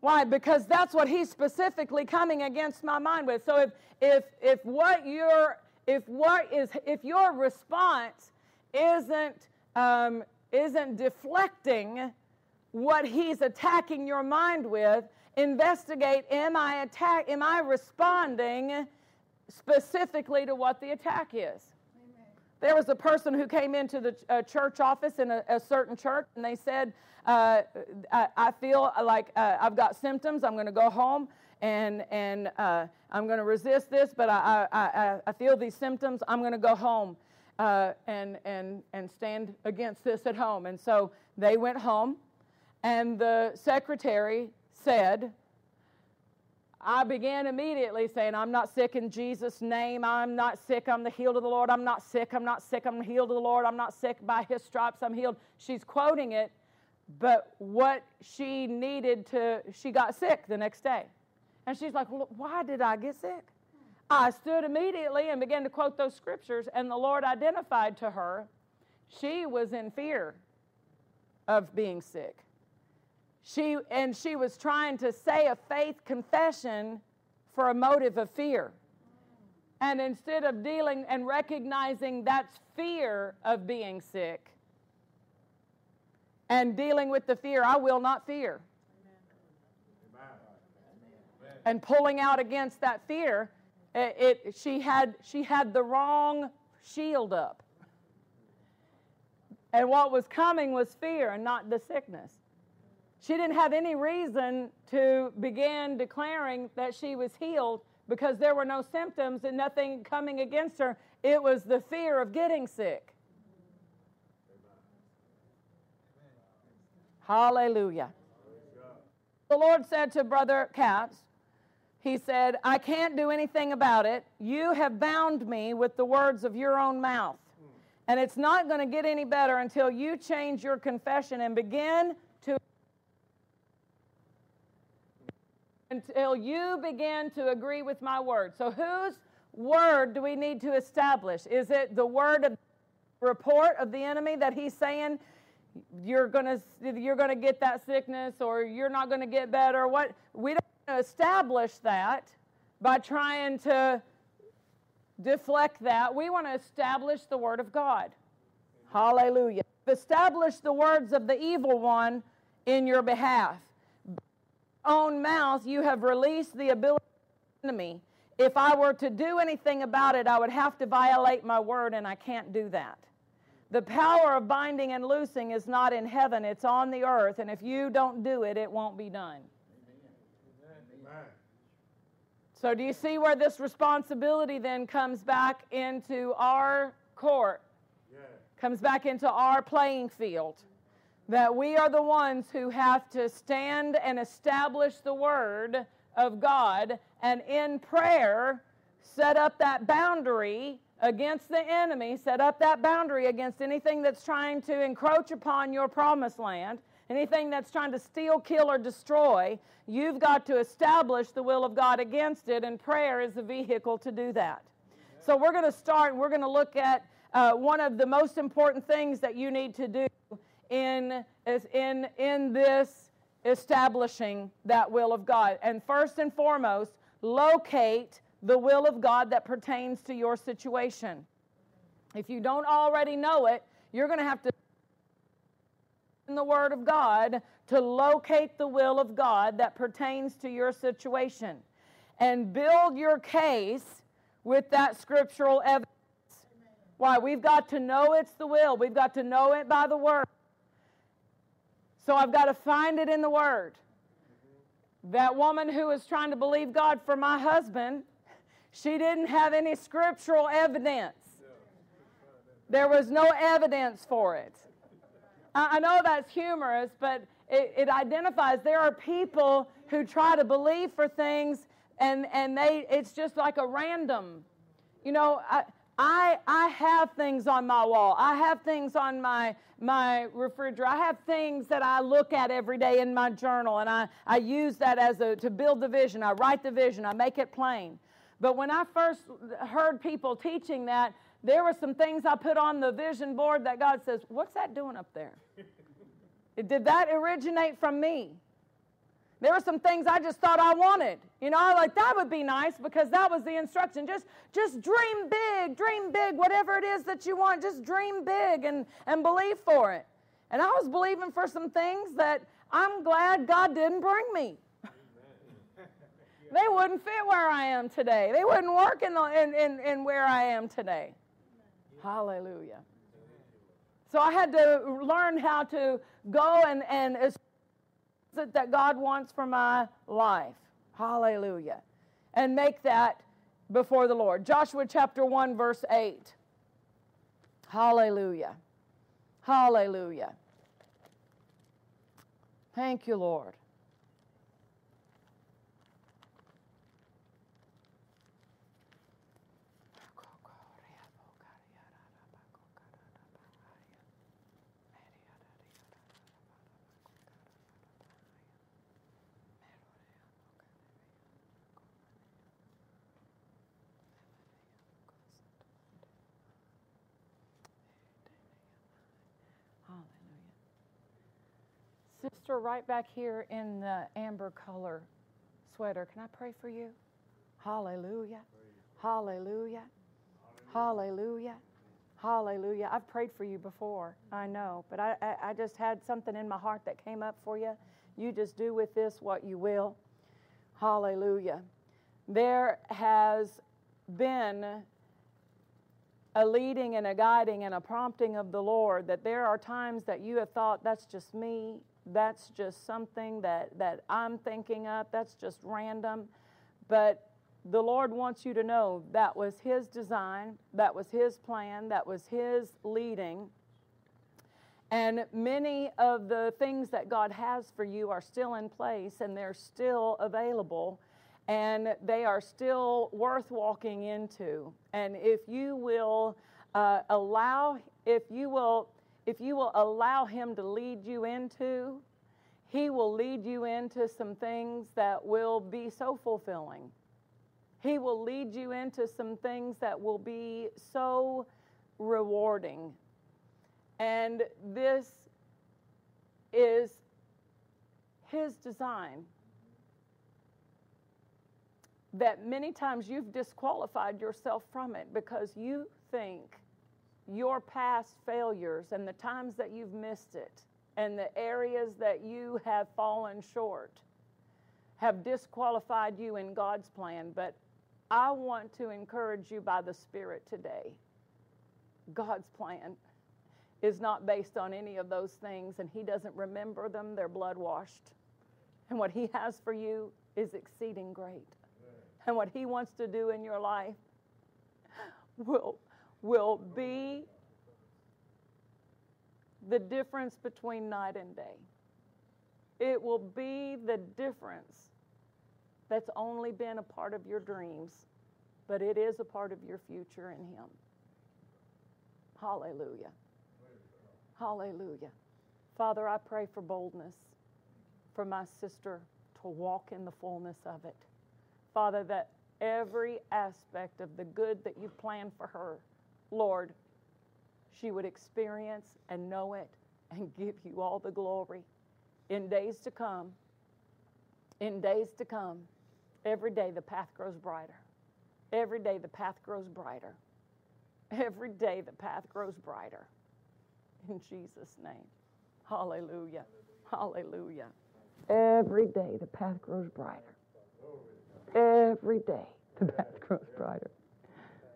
Why? Because that's what he's specifically coming against my mind with. So if if if what your if what is if your response isn't um, isn't deflecting what he's attacking your mind with, investigate am I attack am I responding specifically to what the attack is? There was a person who came into the uh, church office in a, a, certain church, and they said, uh, I, I, feel like uh, I've got symptoms. I'm going to go home and, and uh, I'm going to resist this, but I, I, I, feel these symptoms. I'm going to go home uh, and, and, and stand against this at home. And so they went home and the secretary said, I began immediately saying, I'm not sick in Jesus' name. I'm not sick. I'm the healed of the Lord. I'm not sick. I'm not sick. I'm healed of the Lord. I'm not sick. By his stripes, I'm healed. She's quoting it, but what she needed to, she got sick the next day. And she's like, well, Why did I get sick? I stood immediately and began to quote those scriptures, and the Lord identified to her she was in fear of being sick. She, and she was trying to say a faith confession for a motive of fear. And instead of dealing and recognizing that's fear of being sick and dealing with the fear, I will not fear. And pulling out against that fear, it, it, she, had, she had the wrong shield up. And what was coming was fear and not the sickness. She didn't have any reason to begin declaring that she was healed because there were no symptoms and nothing coming against her. It was the fear of getting sick. Hallelujah. The Lord said to Brother Capps, He said, I can't do anything about it. You have bound me with the words of your own mouth. And it's not going to get any better until you change your confession and begin until you begin to agree with my word. So, whose word do we need to establish? Is it the word of report of the enemy that he's saying you're going to you're going to get that sickness or you're not going to get better? What we don't establish that by trying to deflect that. We want to establish the word of God. Hallelujah. Establish the words of the evil one in your behalf own mouth you have released the ability of the enemy. If I were to do anything about it, I would have to violate my word, and I can't do that. The power of binding and loosing is not in heaven, it's on the earth, and if you don't do it, it won't be done. Amen. So, do you see where this responsibility then comes back into our court? Yeah. Comes back into our playing field that we are the ones who have to stand and establish the Word of God and in prayer set up that boundary against the enemy, set up that boundary against anything that's trying to encroach upon your promised land, anything that's trying to steal, kill, or destroy. You've got to establish the will of God against it, and prayer is the vehicle to do that. So we're going to start, we're going to look at uh, one of the most important things that you need to do in, in, in this establishing that will of God. And first and foremost, locate the will of God that pertains to your situation. If you don't already know it, you're going to have to in the Word of God to locate the will of God that pertains to your situation and build your case with that scriptural evidence. Why? We've got to know it's the will, we've got to know it by the Word. So I've got to find it in the Word. That woman who was trying to believe God for my husband, she didn't have any scriptural evidence. There was no evidence for it. I know that's humorous, but it, it identifies there are people who try to believe for things and, and they it's just like a random. You know, I, I, I have things on my wall. I have things on my, my refrigerator. I have things that I look at every day in my journal, and I, I use that as a, to build the vision. I write the vision, I make it plain. But when I first heard people teaching that, there were some things I put on the vision board that God says, What's that doing up there? Did that originate from me? There were some things I just thought I wanted. You know, I like that would be nice because that was the instruction. Just just dream big, dream big, whatever it is that you want, just dream big and, and believe for it. And I was believing for some things that I'm glad God didn't bring me. they wouldn't fit where I am today. They wouldn't work in, the, in, in, in where I am today. Hallelujah. So I had to learn how to go and, and that God wants for my life. Hallelujah. And make that before the Lord. Joshua chapter 1, verse 8. Hallelujah. Hallelujah. Thank you, Lord. Sister right back here in the amber color sweater, can I pray for you? Hallelujah. Hallelujah. Hallelujah. Hallelujah. I've prayed for you before, I know, but I, I, I, just had something in my heart that came up for you. You just do with this what you will. Hallelujah. There has been a leading and a guiding and a prompting of the Lord that there are times that you have thought, that's just me, that's just something that, that I'm thinking up, that's just random. But the Lord wants you to know that was His design, that was His plan, that was His leading. And many of the things that God has for you are still in place and they're still available and they are still worth walking into. And if you will uh, allow, if you will if you will allow Him to lead you into, He will lead you into some things that will be so fulfilling. He will lead you into some things that will be so rewarding. And this is His design that many times you've disqualified yourself from it because you think your past failures and the times that you've missed it and the areas that you have fallen short have disqualified you in God's plan. But I want to encourage you by the Spirit today. God's plan is not based on any of those things, and He doesn't remember them. They're blood washed. And what He has for you is exceeding great. And what He wants to do in your life will will be the difference between night and day. It will be the difference that's only been a part of your dreams, but it is a part of your future in Him. Hallelujah. Hallelujah. Father, I pray for boldness for my sister to walk in the fullness of it. Father, that every aspect of the good that you've planned for her, Lord, she would experience and know it and give you all the glory in days to come. In days to come, every day the path grows brighter. Every day the path grows brighter. Every day the path grows brighter. In Jesus' name. Hallelujah. Hallelujah. Every day the path grows brighter. Every day the path grows brighter.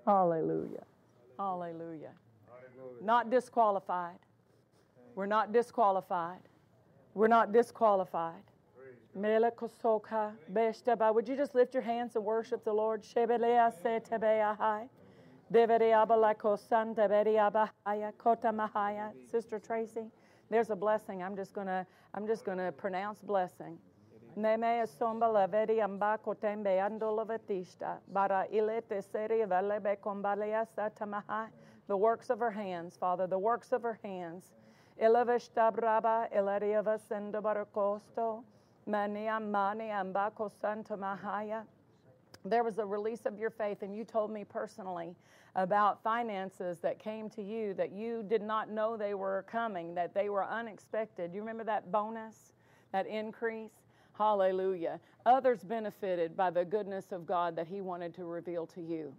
Hallelujah. Hallelujah. Not disqualified. We're not disqualified. We're not disqualified. Mele kosoka beshtaba. Would you just lift your hands and worship the Lord? Sister Tracy, there's a blessing. I'm just gonna I'm just gonna pronounce blessing. Bara. The works of her hands, Father, the works of her hands. Sendabarakosto. Mania mani santa mahaya. There was a release of your faith, and you told me personally about finances that came to you that you did not know they were coming, that they were unexpected. You remember that bonus, that increase? Hallelujah. Others benefited by the goodness of God that He wanted to reveal to you.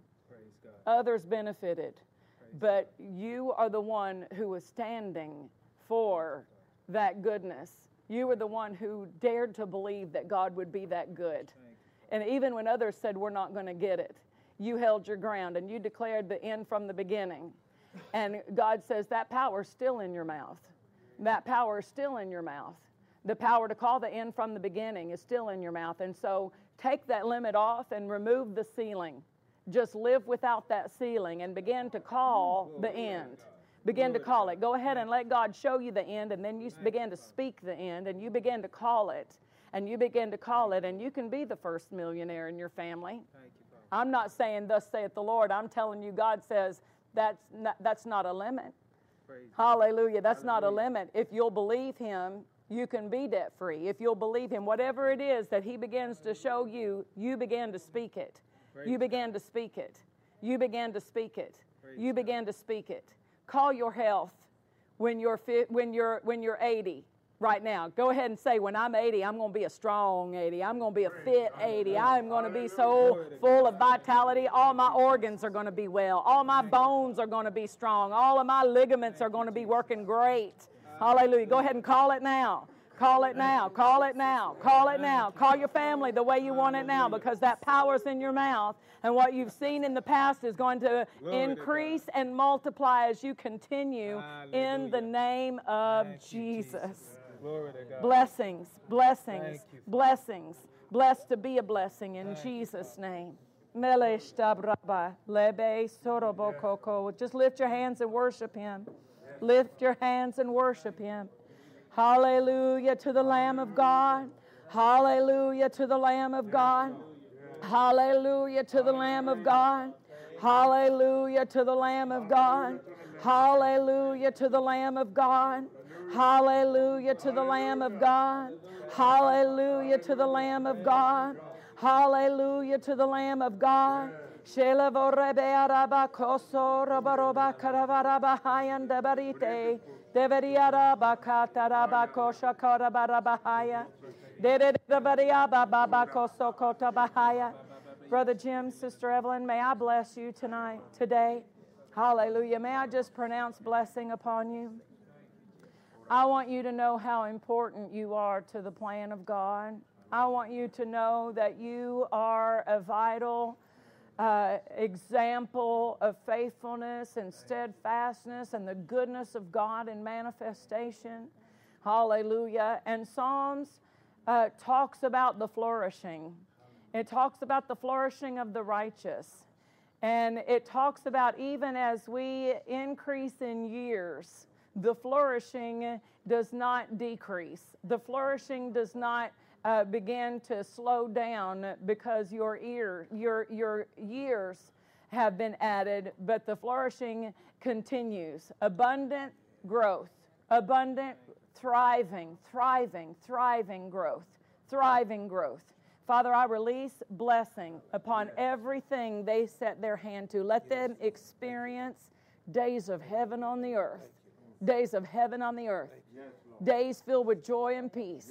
Others benefited, Praise but God. you are the one who was standing for that goodness. You were the one who dared to believe that God would be that good. And even when others said, We're not going to get it, you held your ground and you declared the end from the beginning. And God says that power is still in your mouth. That power is still in your mouth. The power to call the end from the beginning is still in your mouth. And so take that limit off and remove the ceiling. Just live without that ceiling and begin to call the end. Begin to call it. Go ahead and let God show you the end, and then you begin to speak the end, and you begin to call it, and you begin to call it, and you can be the first millionaire in your family. I'm not saying, Thus saith the Lord. I'm telling you, God says that's not, that's not a limit. Hallelujah. That's Hallelujah. not a limit. If you'll believe Him, you can be debt free. If you'll believe Him, whatever it is that He begins to show you, you begin to speak it. You begin to speak it. You begin to speak it. You begin to speak it. Call your health when you're, fi- when you're, when you're 80 right now. Go ahead and say, when I'm 80, I'm going to be a strong 80. I'm going to be a fit 80. I'm going to be so full of vitality. All my organs are going to be well. All my bones are going to be strong. All of my ligaments are going to be working great. Hallelujah. Go ahead and call it now. Call it now. Call it now. Call it now. Call your family the way you want it now because that power's in your mouth. And what you've seen in the past is going to increase and multiply as you continue in the name of Jesus. Blessings, blessings, blessings. Blessed to be a blessing in Jesus' name. Just lift your hands and worship Him. Lift your hands and worship Him. Hallelujah to the Lamb of God. Hallelujah to the Lamb of God. Hallelujah to the Lamb of God. Hallelujah to the Lamb of God. Hallelujah to the Lamb of God. Hallelujah to the Lamb of God. Hallelujah to the Lamb of God. Hallelujah to the Lamb of God. Shela vorebe araba koso robaroba karavaraba hayan debarite. Deveria bakata raba kosha korabarabahaya. Brother Jim, Sister Evelyn, may I bless you tonight, today. Hallelujah. May I just pronounce blessing upon you? I want you to know how important you are to the plan of God. I want you to know that you are a vital uh, example of faithfulness and steadfastness and the goodness of God in manifestation. Hallelujah. And Psalms uh, talks about the flourishing, it talks about the flourishing of the righteous. And it talks about even as we increase in years, the flourishing does not decrease. The flourishing does not uh, begin to slow down because your ear, your your years have been added, but the flourishing continues. Abundant growth, abundant, thriving, thriving, thriving growth, thriving growth. Father, I release blessing upon everything they set their hand to. Let them experience days of heaven on the earth, days of heaven on the earth, days filled with joy and peace,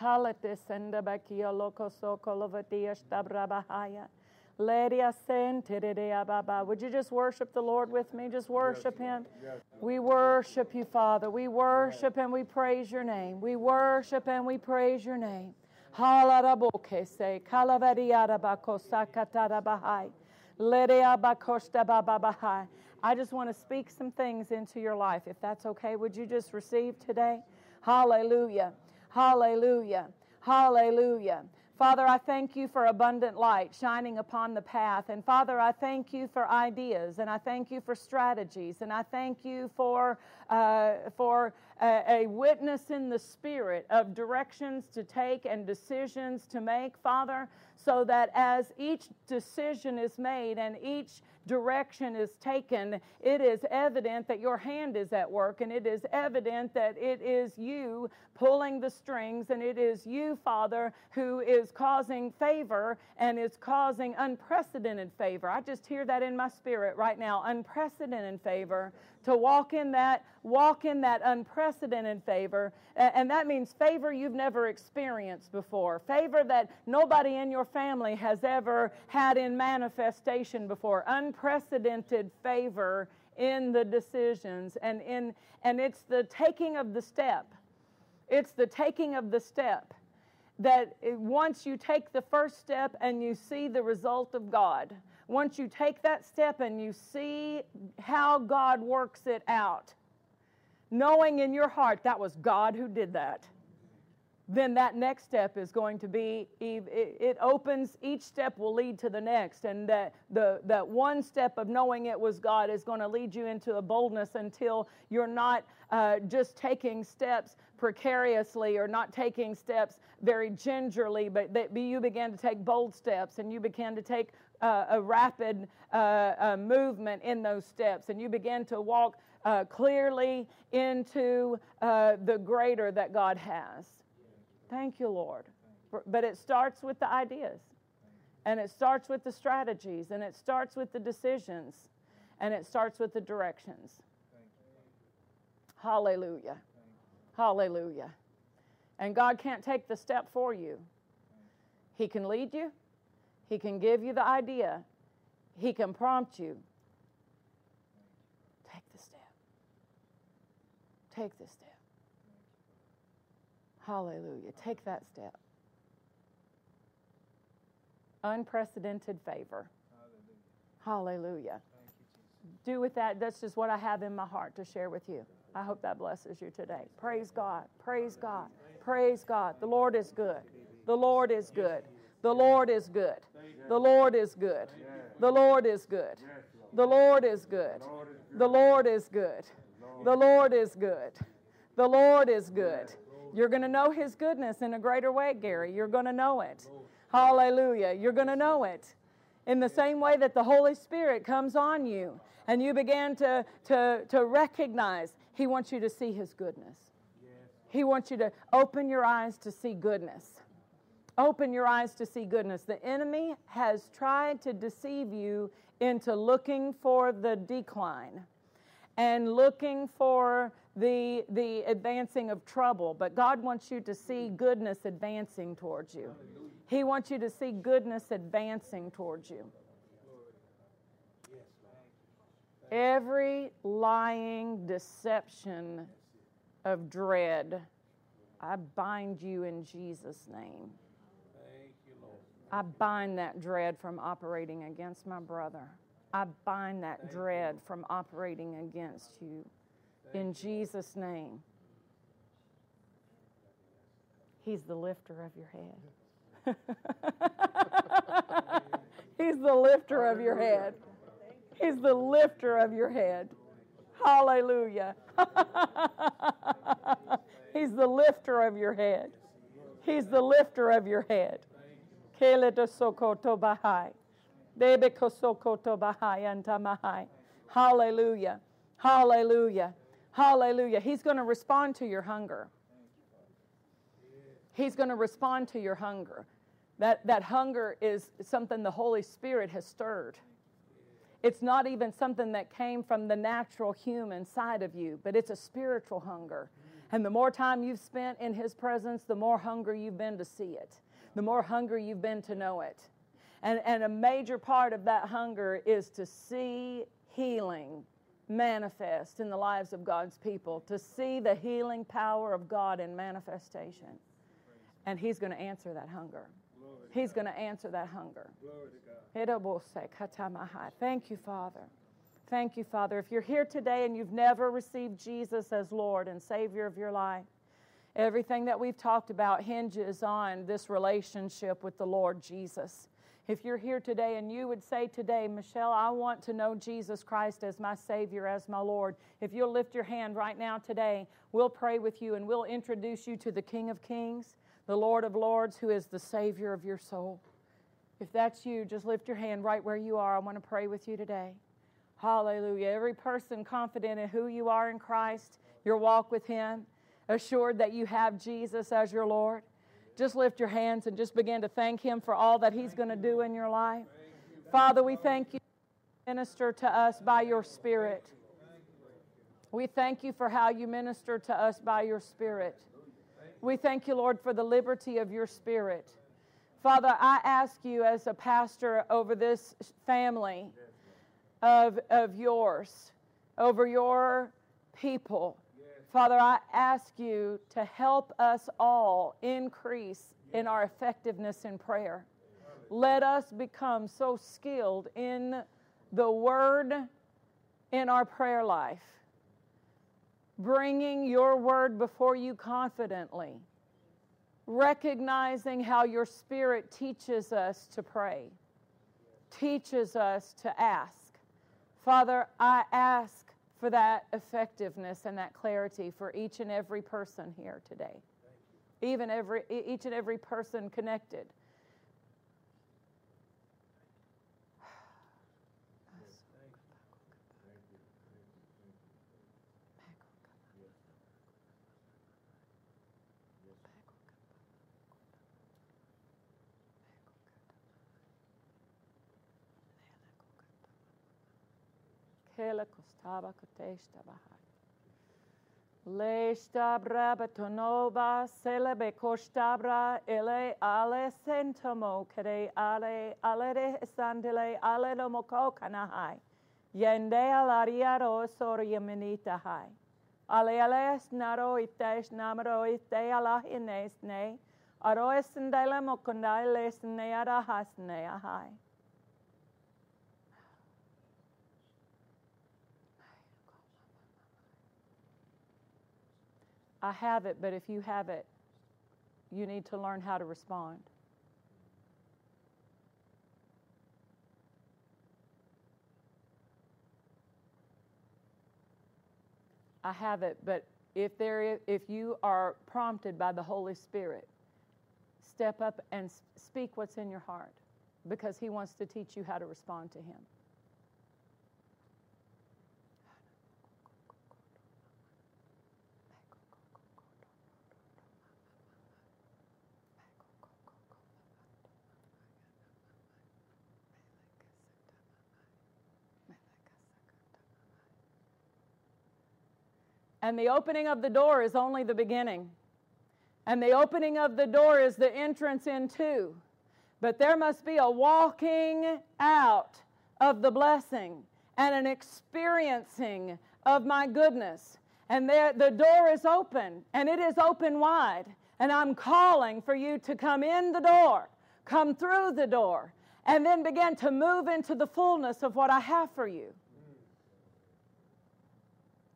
Halate senda bakia soko lovadia stabra Ledia sentidea baba. Would you just worship the Lord with me? Just worship Him. We worship you, Father. We worship and we praise your name. We worship and we praise your name. Halarabokese, kalavadiada bakosakatara bahai. Ledea bakosta baba bahai. I just want to speak some things into your life. If that's okay, would you just receive today? Hallelujah. Hallelujah. Hallelujah. Father, I thank you for abundant light shining upon the path. And Father, I thank you for ideas and I thank you for strategies and I thank you for, uh, for a, a witness in the spirit of directions to take and decisions to make, Father, so that as each decision is made and each direction is taken, it is evident that your hand is at work, and it is evident that it is you pulling the strings, and it is you, Father, who is causing favor and is causing unprecedented favor. I just hear that in my spirit right now unprecedented favor to walk in that walk in that unprecedented favor. And that means favor you've never experienced before. Favor that nobody in your family has ever had in manifestation before. Unprecedented favor in the decisions and in and it's the taking of the step. It's the taking of the step that eh, once you take the first step and you see the result of God once you take that step and you see how God works it out, knowing in your heart that was God who did that, then that next step is going to be it opens each step will lead to the next and that the that one step of knowing it was god is going to lead you into a boldness until you're not uh, just taking steps precariously or not taking steps very gingerly but that you begin to take bold steps and you begin to take uh, a rapid uh, uh, movement in those steps, and you begin to walk uh, clearly into uh, the greater that God has. Thank you, Lord. But it starts with the ideas, and it starts with the strategies, and it starts with the decisions, and it starts with the directions. Hallelujah. Hallelujah. And God can't take the step for you. He can lead you, he can give you the idea, He can prompt you. Take the step. Take the step. Hallelujah. Take that step. Unprecedented favor. Hallelujah. Hallelujah. Do with that, that's just what I have in my heart to share with you. I hope that blesses you today. Praise God. Praise God. Praise God. The Lord is good. The Lord is good. The Lord is good. The Lord is good. The Lord is good. The Lord is good. The Lord is good. The Lord is good. The Lord is good. You're going to know His goodness in a greater way, Gary. You're going to know it. Hallelujah. You're going to know it. In the same way that the Holy Spirit comes on you and you begin to, to, to recognize, He wants you to see His goodness. He wants you to open your eyes to see goodness. Open your eyes to see goodness. The enemy has tried to deceive you into looking for the decline and looking for the, the advancing of trouble. But God wants you to see goodness advancing towards you. He wants you to see goodness advancing towards you. Every lying deception of dread, I bind you in Jesus' name. I bind that dread from operating against my brother. I bind that dread from operating against you. in Jesus' name. He's the lifter of your head. He's the lifter of your head. He's the lifter of your head. Hallelujah. He's the lifter of your head. He's the lifter of your head. Hallelujah. Hallelujah. Hallelujah. He's going to respond to your hunger. He's going to respond to your hunger. That, that hunger is something the Holy Spirit has stirred. It's not even something that came from the natural human side of you, but it's a spiritual hunger. And the more time you've spent in His presence, the more hunger you've been to see it, the more hunger you've been to know it. And, and a major part of that hunger is to see healing manifest in the lives of God's people, to see the healing power of God in manifestation. And He's going to answer that hunger. He's going to answer that hunger. Thank you, Father. Thank you, Father. If you're here today and you've never received Jesus as Lord and Savior of your life, everything that we've talked about hinges on this relationship with the Lord Jesus. If you're here today and you would say today, Michelle, I want to know Jesus Christ as my Savior, as my Lord, if you'll lift your hand right now today, we'll pray with you and we'll introduce you to the King of Kings, the Lord of Lords, who is the Savior of your soul. If that's you, just lift your hand right where you are. I want to pray with you today. Hallelujah. Every person confident in who you are in Christ, your walk with Him, assured that you have Jesus as your Lord. Just lift your hands and just begin to thank Him for all that He's going to do in your life. Father, we thank you, minister to us by your Spirit. We thank you for how you minister to us by your Spirit. We thank you, Lord, for the liberty of your Spirit. Father, I ask you as a pastor over this family of, of yours, over your people, Father, I ask you to help us all increase in our effectiveness in prayer. Let us become so skilled in the word in our prayer life, bringing your word before you confidently, recognizing how your spirit teaches us to pray, teaches us to ask. Father, I ask for that effectiveness and that clarity for each and every person here today. Even every each and every person connected. Kela kostaba kotesta bahai. Leshtabra betonova selebe kostabra ele ale sentomo kere ale ale sandele ale domoko kanahai. Yende alariaro soriaminita hai. Ale ale snaro itesh namaro ite ala inesne. Aroes ndele mokondai lesne arahasne ahai. I have it, but if you have it, you need to learn how to respond. I have it, but if there if you are prompted by the Holy Spirit, step up and speak what's in your heart because he wants to teach you how to respond to him. And the opening of the door is only the beginning. And the opening of the door is the entrance into. But there must be a walking out of the blessing and an experiencing of my goodness. And there, the door is open, and it is open wide. And I'm calling for you to come in the door, come through the door, and then begin to move into the fullness of what I have for you.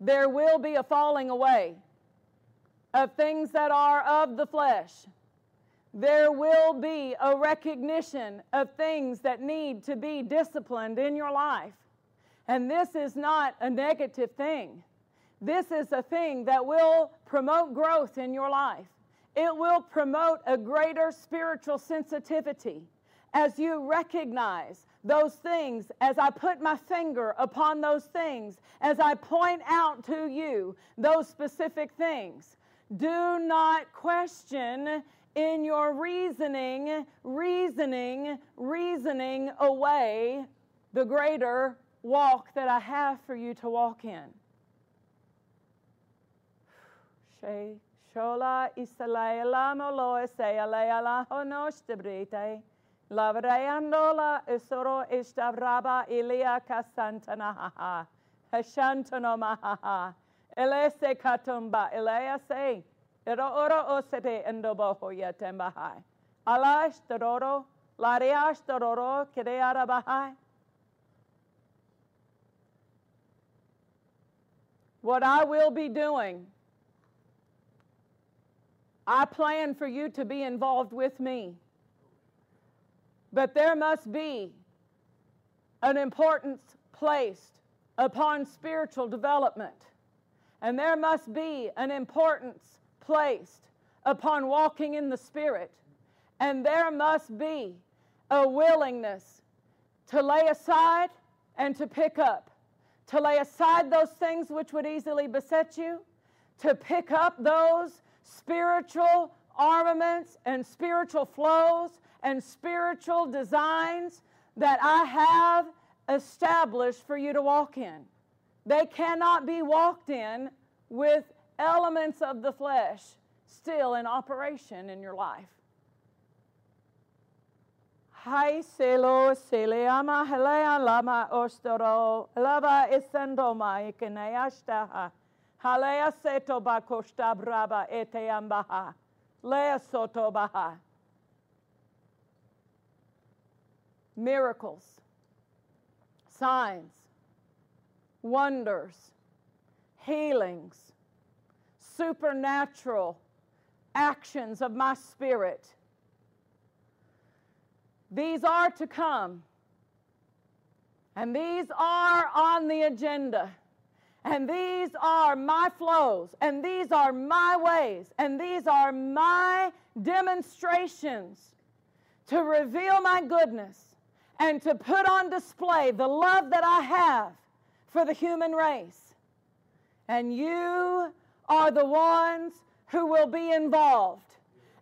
there will be a falling away of things that are of the flesh. There will be a recognition of things that need to be disciplined in your life. And this is not a negative thing. This is a thing that will promote growth in your life. It will promote a greater spiritual sensitivity as you recognize those things, as I put my finger upon those things, as I point out to you those specific things. Do not question in your reasoning, reasoning, reasoning away the greater walk that I have for you to walk in. Shola isalaela molo esealeala honoshtibrite. Lavreandola esoro estavraba ilia kasantanaha. Hashantanomaha. Elese katumba elea se. Ero oro osete endobo hoyatembaha. Alash tororo. Lariash tororo kirearabahai. What I will be doing, I plan for you to be involved with me. But there must be an importance placed upon spiritual development. And there must be an importance placed upon walking in the Spirit. And there must be a willingness to lay aside and to pick up. To lay aside those things which would easily beset you, to pick up those spiritual armaments and spiritual flows and spiritual designs that I have established for you to walk in. They cannot be walked in with elements of the flesh still in operation in your life. Hai lama lava halea lea. Miracles, signs, wonders, healings, supernatural actions of my spirit. These are to come. And these are on the agenda. And these are my flows. And these are my ways. And these are my demonstrations to reveal my goodness and to put on display the love that I have for the human race. And you are the ones who will be involved.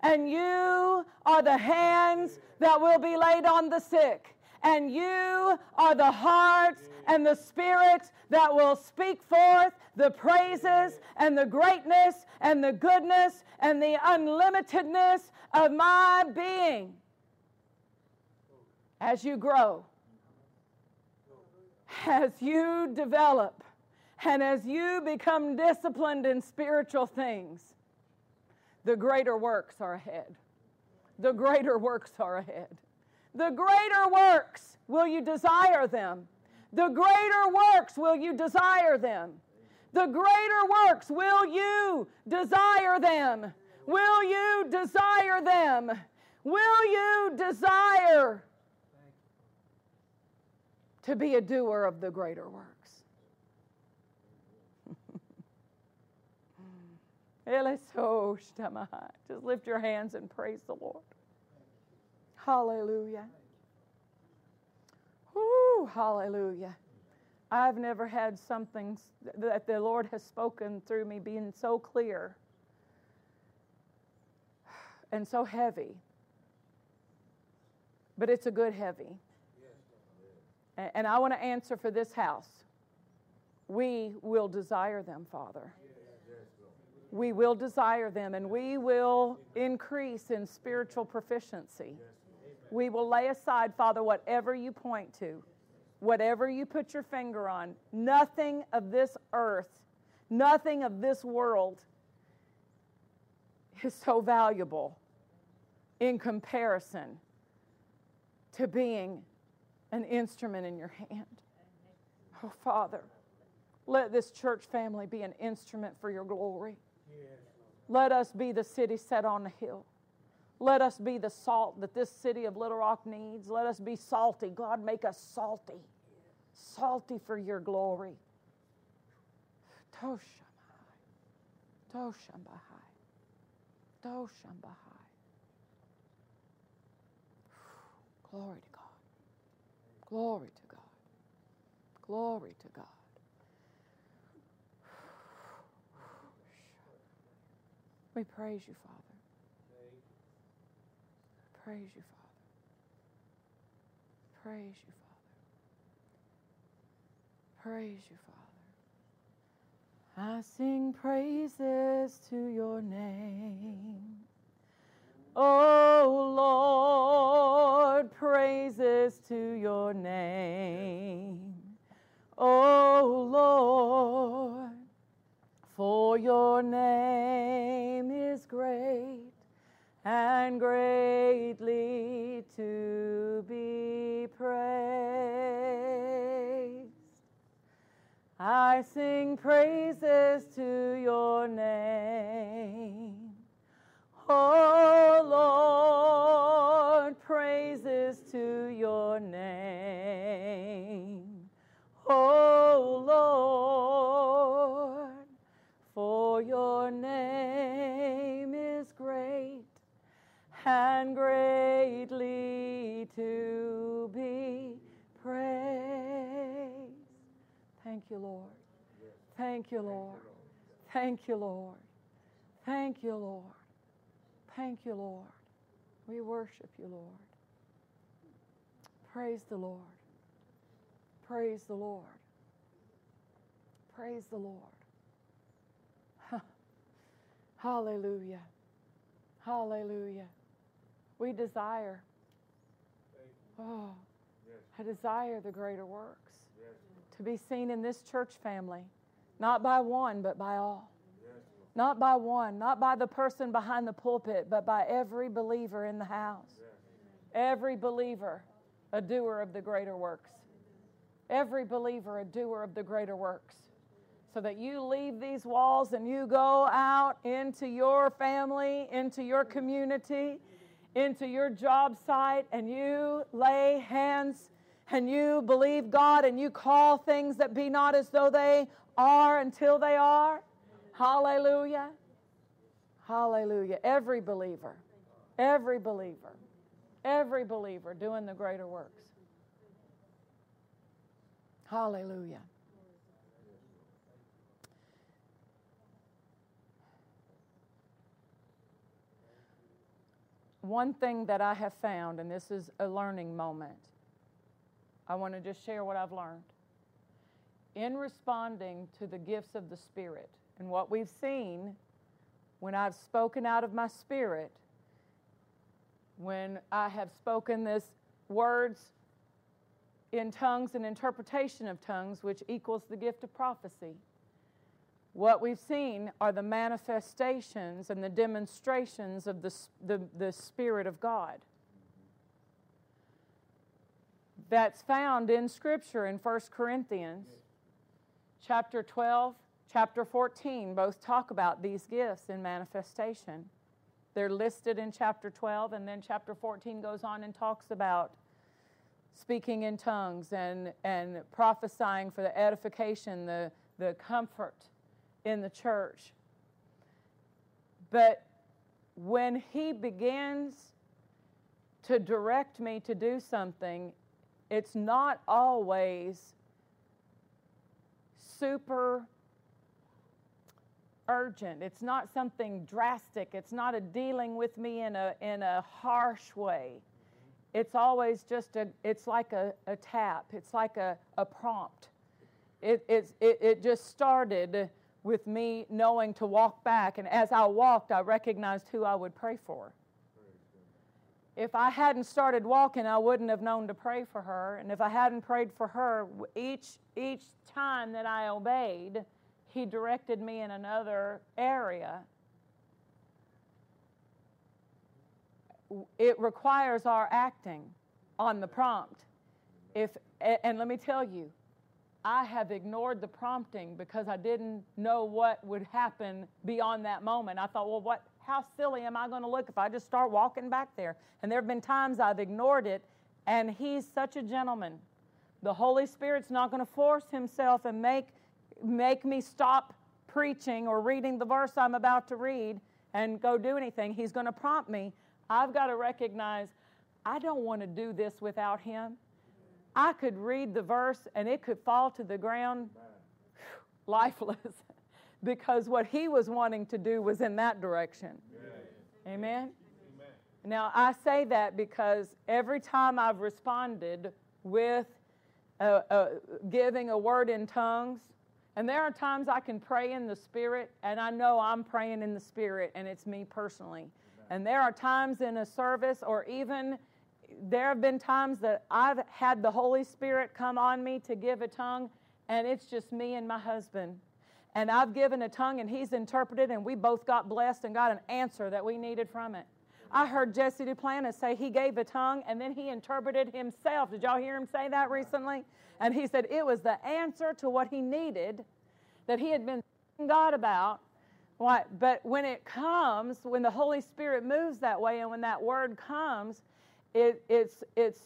And you are the hands that will be laid on the sick. And you are the hearts and the spirits that will speak forth the praises and the greatness and the goodness and the unlimitedness of my being as you grow, as you develop, and as you become disciplined in spiritual things, the greater works are ahead. The greater works are ahead. The greater works will you desire them. The greater works will you desire them. The greater works will you desire them. Will you desire them? Will you desire to be a doer of the greater works. Just lift your hands and praise the Lord. Hallelujah. Whoo, hallelujah. I've never had something that the Lord has spoken through me being so clear and so heavy. But it's a good heavy. And I want to answer for this house. we will desire them, Father. We will desire them and we will increase in spiritual proficiency. We will lay aside, Father, whatever you point to, whatever you put your finger on. Nothing of this earth, nothing of this world is so valuable in comparison to being an instrument in your hand. Oh, Father, let this church family be an instrument for your glory. Let us be the city set on a hill. Let us be the salt that this city of Little Rock needs. Let us be salty. God, make us salty. Salty for your glory. Toshamahai. Toshamahai. Toshamahai. Glory to. Glory to God. Glory to God. We praise you, Father. Praise you, Father. Praise you, Father. Praise you, Father. I sing praises to your name. Oh Lord, praises to your name. Oh Lord, for your name is great and greatly to be praised. I sing praises to your name. Oh Lord, praises to your name. Oh Lord, for your name is great and greatly to be praised. Thank you, Lord. Thank you, Lord. Thank you, Lord. Thank you, Lord. Thank you, Lord. We worship you, Lord. Praise the Lord. Praise the Lord. Praise the Lord. Hallelujah. Hallelujah. We desire. Oh, I desire the greater works to be seen in this church family, not by one, but by all. Not by one, not by the person behind the pulpit, but by every believer in the house. Every believer, a doer of the greater works. Every believer, a doer of the greater works. So that you leave these walls and you go out into your family, into your community, into your job site, and you lay hands and you believe God and you call things that be not as though they are until they are. Hallelujah. Hallelujah. Every believer, every believer, every believer doing the greater works. Hallelujah. One thing that I have found, and this is a learning moment, I want to just share what I've learned. In responding to the gifts of the Spirit, and what we've seen when I've spoken out of my spirit, when I have spoken this words in tongues and interpretation of tongues, which equals the gift of prophecy. What we've seen are the manifestations and the demonstrations of the, the, the Spirit of God. That's found in Scripture in 1 Corinthians chapter 12, chapter 14. Both talk about these gifts in manifestation. They're listed in chapter 12, and then chapter 14 goes on and talks about speaking in tongues and, and prophesying for the edification, the, the comfort in the church. But when he begins to direct me to do something, it's not always super urgent. It's not something drastic. It's not a dealing with me in a, in a harsh way. It's always just a, it's like a, a tap, it's like a, a prompt. it, it, it, it just started with me knowing to walk back. And as I walked, I recognized who I would pray for. If I hadn't started walking, I wouldn't have known to pray for her. And if I hadn't prayed for her, each, each time that I obeyed, He directed me in another area. It requires our acting on the prompt. If, and let me tell you, I have ignored the prompting because I didn't know what would happen beyond that moment. I thought, well, what, how silly am I going to look if I just start walking back there? And there have been times I've ignored it, and he's such a gentleman. The Holy Spirit's not going to force himself and make, make me stop preaching or reading the verse I'm about to read and go do anything. He's going to prompt me. I've got to recognize I don't want to do this without him. I could read the verse and it could fall to the ground lifeless because what he was wanting to do was in that direction. Amen? Amen? Now, I say that because every time I've responded with uh, uh, giving a word in tongues, and there are times I can pray in the Spirit, and I know I'm praying in the Spirit, and it's me personally. And there are times in a service, or even there have been times that I've had the Holy Spirit come on me to give a tongue, and it's just me and my husband. And I've given a tongue, and he's interpreted, and we both got blessed and got an answer that we needed from it. I heard Jesse Duplantis say he gave a tongue and then he interpreted himself. Did y'all hear him say that recently? And he said it was the answer to what he needed that he had been God about. What? But when it comes, when the Holy Spirit moves that way, and when that word comes, it, it's, it's,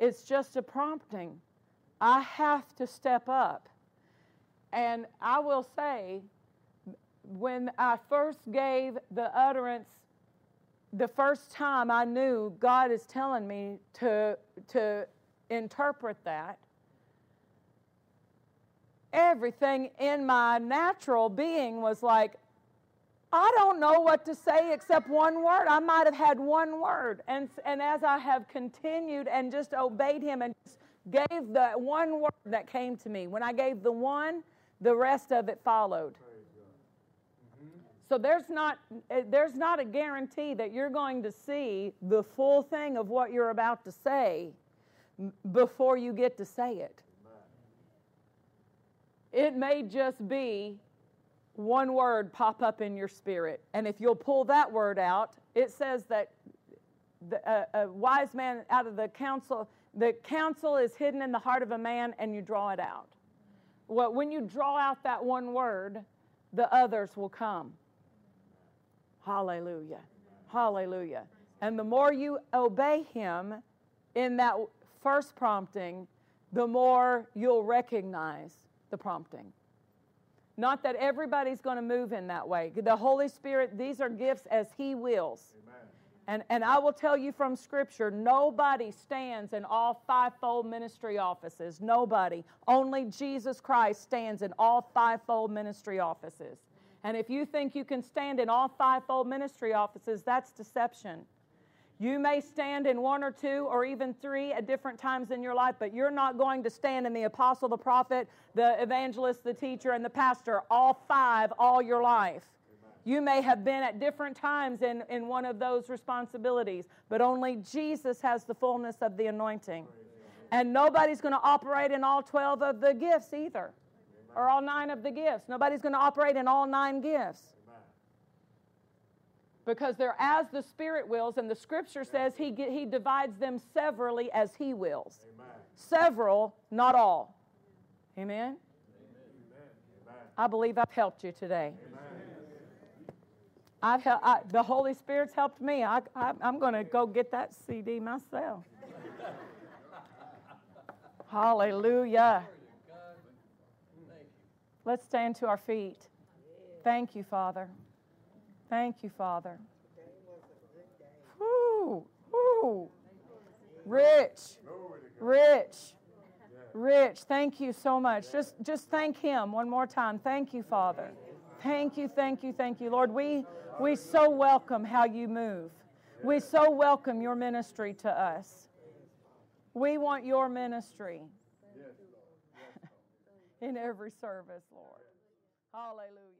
it's just a prompting. I have to step up. And I will say, when I first gave the utterance, the first time I knew God is telling me to, to interpret that, everything in my natural being was like, I don't know what to say except one word. I might have had one word. And, and as I have continued and just obeyed him and gave the one word that came to me, when I gave the one, the rest of it followed. So there's not, eh, there's not a guarantee that you're going to see the full thing of what you're about to say before you get to say it. It may just be one word pop up in your spirit. And if you'll pull that word out, it says that the, uh, a wise man out of the counsel, the counsel is hidden in the heart of a man, and you draw it out. Well, when you draw out that one word, the others will come. Hallelujah. Hallelujah. And the more you obey him in that first prompting, the more you'll recognize the prompting. Not that everybody's going to move in that way. The Holy Spirit, these are gifts as He wills. Amen. And, and I will tell you from Scripture nobody stands in all fivefold ministry offices. Nobody. Only Jesus Christ stands in all fivefold ministry offices. And if you think you can stand in all fivefold ministry offices, that's deception. You may stand in one or two or even three at different times in your life, but you're not going to stand in the apostle, the prophet, the evangelist, the teacher, and the pastor, all five, all your life. You may have been at different times in, in one of those responsibilities, but only Jesus has the fullness of the anointing. And nobody's going to operate in all 12 of the gifts either, or all nine of the gifts. Nobody's going to operate in all nine gifts because they're as the Spirit wills, and the Scripture says He, he divides them severally as He wills. Amen. Several, not all. Amen? Amen? I believe I've helped you today. I've hel- I, the Holy Spirit's helped me. I, I, I'm going to go get that CD myself. Hallelujah. Let's stand to our feet. Thank you, Father. Thank you, Father. Whoo, whoo. Rich, rich, rich. Thank you so much. Just, just thank Him one more time. Thank you, Father. Thank you, thank you, thank you, Lord. We, we so welcome how you move. We so welcome your ministry to us. We want your ministry. in every service, Lord. Hallelujah.